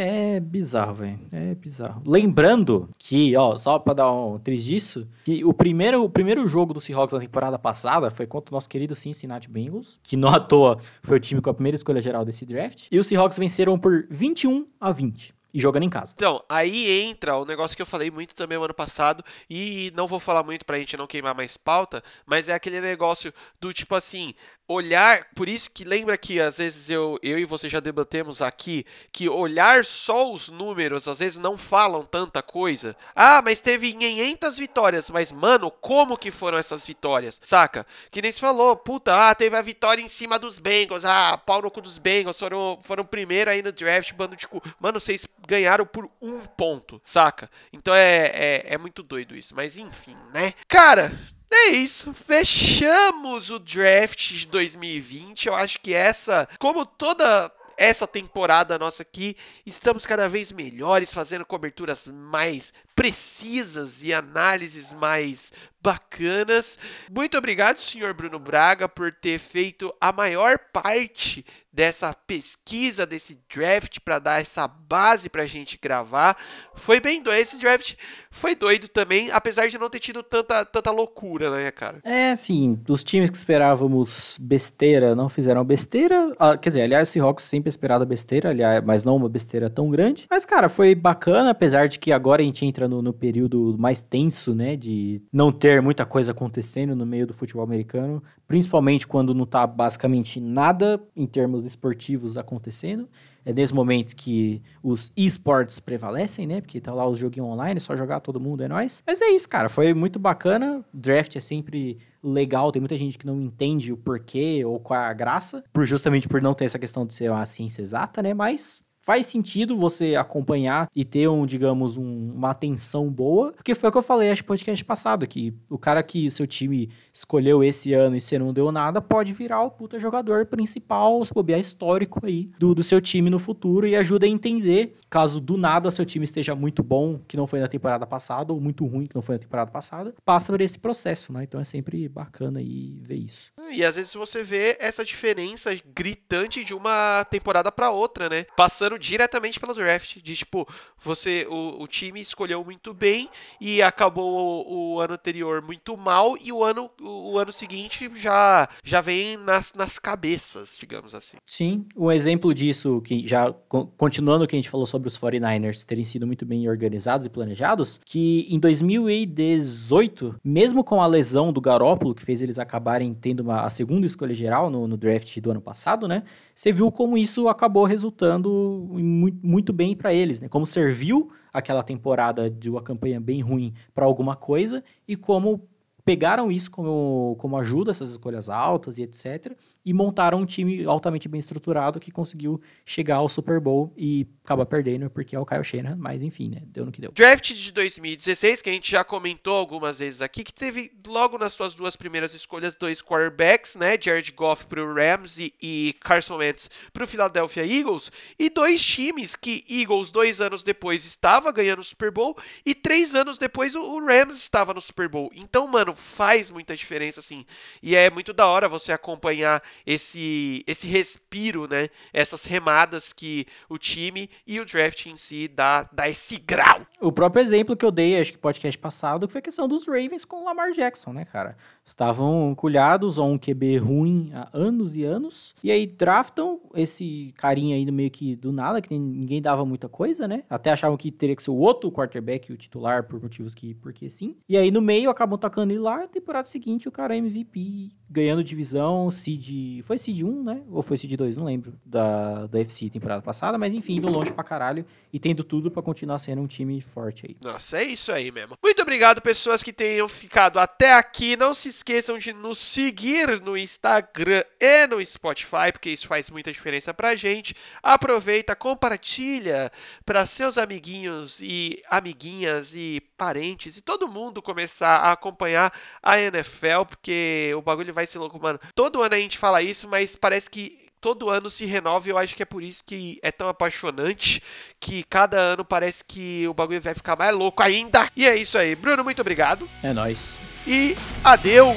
é bizarro, velho. É bizarro. Lembrando que, ó, só pra dar um triz disso, que o primeiro, o primeiro jogo do Seahawks na temporada passada foi contra o nosso querido Cincinnati Bengals, que não à toa foi o time com a primeira escolha geral desse draft. E os Seahawks venceram por 21 a 20 e jogando em casa. Então, aí entra o negócio que eu falei muito também o ano passado, e não vou falar muito pra gente não queimar mais pauta, mas é aquele negócio do tipo assim, olhar, por isso que lembra que às vezes eu, eu e você já debatemos aqui que olhar só os números às vezes não falam tanta coisa. Ah, mas teve 500 vitórias, mas mano, como que foram essas vitórias? Saca? Que nem se falou, puta, ah, teve a vitória em cima dos Bengals, ah, pau no cu dos Bengals, foram, foram primeiro aí no draft, bando de cu. Mano, vocês ganharam por um ponto, saca? Então é, é, é muito doido isso, mas enfim, né? Cara, é isso, fechamos o draft de 2020. Eu acho que essa, como toda essa temporada nossa aqui, estamos cada vez melhores, fazendo coberturas mais precisas e análises mais bacanas. Muito obrigado, senhor Bruno Braga, por ter feito a maior parte dessa pesquisa, desse draft, para dar essa base para a gente gravar. Foi bem doido. Esse draft foi doido também, apesar de não ter tido tanta, tanta loucura, né, cara? É, sim. Dos times que esperávamos besteira, não fizeram besteira. Ah, quer dizer, aliás, o Seahawks sempre esperado besteira, aliás, mas não uma besteira tão grande. Mas, cara, foi bacana, apesar de que agora a gente entra no, no período mais tenso, né, de não ter muita coisa acontecendo no meio do futebol americano, principalmente quando não tá basicamente nada em termos esportivos acontecendo. É nesse momento que os esportes prevalecem, né? Porque tá lá os joguinhos online, só jogar todo mundo é nóis. Mas é isso, cara. Foi muito bacana. Draft é sempre legal. Tem muita gente que não entende o porquê ou qual é a graça, por justamente por não ter essa questão de ser uma ciência exata, né? Mas faz sentido você acompanhar e ter um, digamos, um, uma atenção boa, porque foi o que eu falei acho podcast passado, que o cara que seu time escolheu esse ano e você não deu nada, pode virar o puta jogador principal, se bobear histórico aí do, do seu time no futuro e ajuda a entender, caso do nada seu time esteja muito bom, que não foi na temporada passada, ou muito ruim, que não foi na temporada passada, passa por esse processo, né? Então é sempre bacana aí ver isso. E às vezes você vê essa diferença gritante de uma temporada para outra, né? Passando diretamente pelo draft. De tipo, você. O, o time escolheu muito bem e acabou o, o, ano anterior muito mal, e o ano, o, o ano seguinte já, já vem nas, nas cabeças, digamos assim. Sim, um exemplo disso, que já continuando o que a gente falou sobre os 49ers terem sido muito bem organizados e planejados, que em 2018, mesmo com a lesão do Garópolo, que fez eles acabarem tendo uma, a segunda escolha geral no, no draft do ano passado, né? Você viu como isso acabou resultando muito, muito bem para eles, né? Como serviu aquela temporada de uma campanha bem ruim para alguma coisa e como pegaram isso como, como ajuda, essas escolhas altas e etc e montaram um time altamente bem estruturado que conseguiu chegar ao Super Bowl e acaba perdendo porque é o Kyle Shanahan, mas enfim, né? Deu no que deu. Draft de 2016, que a gente já comentou algumas vezes aqui, que teve logo nas suas duas primeiras escolhas dois quarterbacks, né? Jared Goff pro Rams e, Carson Wentz pro Philadelphia Eagles, e dois times que Eagles dois anos depois estava ganhando o Super Bowl e três anos depois o, o Rams estava no Super Bowl. Então, mano, faz muita diferença, assim. E é muito da hora você acompanhar esse, esse respiro, né? Essas remadas que o time e o draft em si dá, dá esse grau. O próprio exemplo que eu dei, acho que podcast passado, foi a questão dos Ravens com o Lamar Jackson, né, cara? Estavam colhados a um QB ruim há anos e anos. E aí draftam esse carinha aí meio que do nada, que ninguém dava muita coisa, né? Até achavam que teria que ser o outro quarterback, o titular, por motivos que, porque sim. E aí no meio acabam tocando ele lá, temporada seguinte o cara é MVP, ganhando divisão, seed... Foi seed 1, né? Ou foi seed 2, não lembro, da, da FC temporada passada. Mas enfim, indo longe pra caralho e tendo tudo para continuar sendo um time forte aí. Nossa, é isso aí mesmo. Muito obrigado, pessoas que tenham ficado até aqui. Não se esqueçam de nos seguir no Instagram e no Spotify, porque isso faz muita diferença pra gente. Aproveita, compartilha para seus amiguinhos e amiguinhas e parentes e todo mundo começar a acompanhar a NFL, porque o bagulho vai ser louco, mano. Todo ano a gente fala isso, mas parece que todo ano se renova e eu acho que é por isso que é tão apaixonante que cada ano parece que o bagulho vai ficar mais louco ainda. E é isso aí. Bruno, muito obrigado. É nóis e adeus.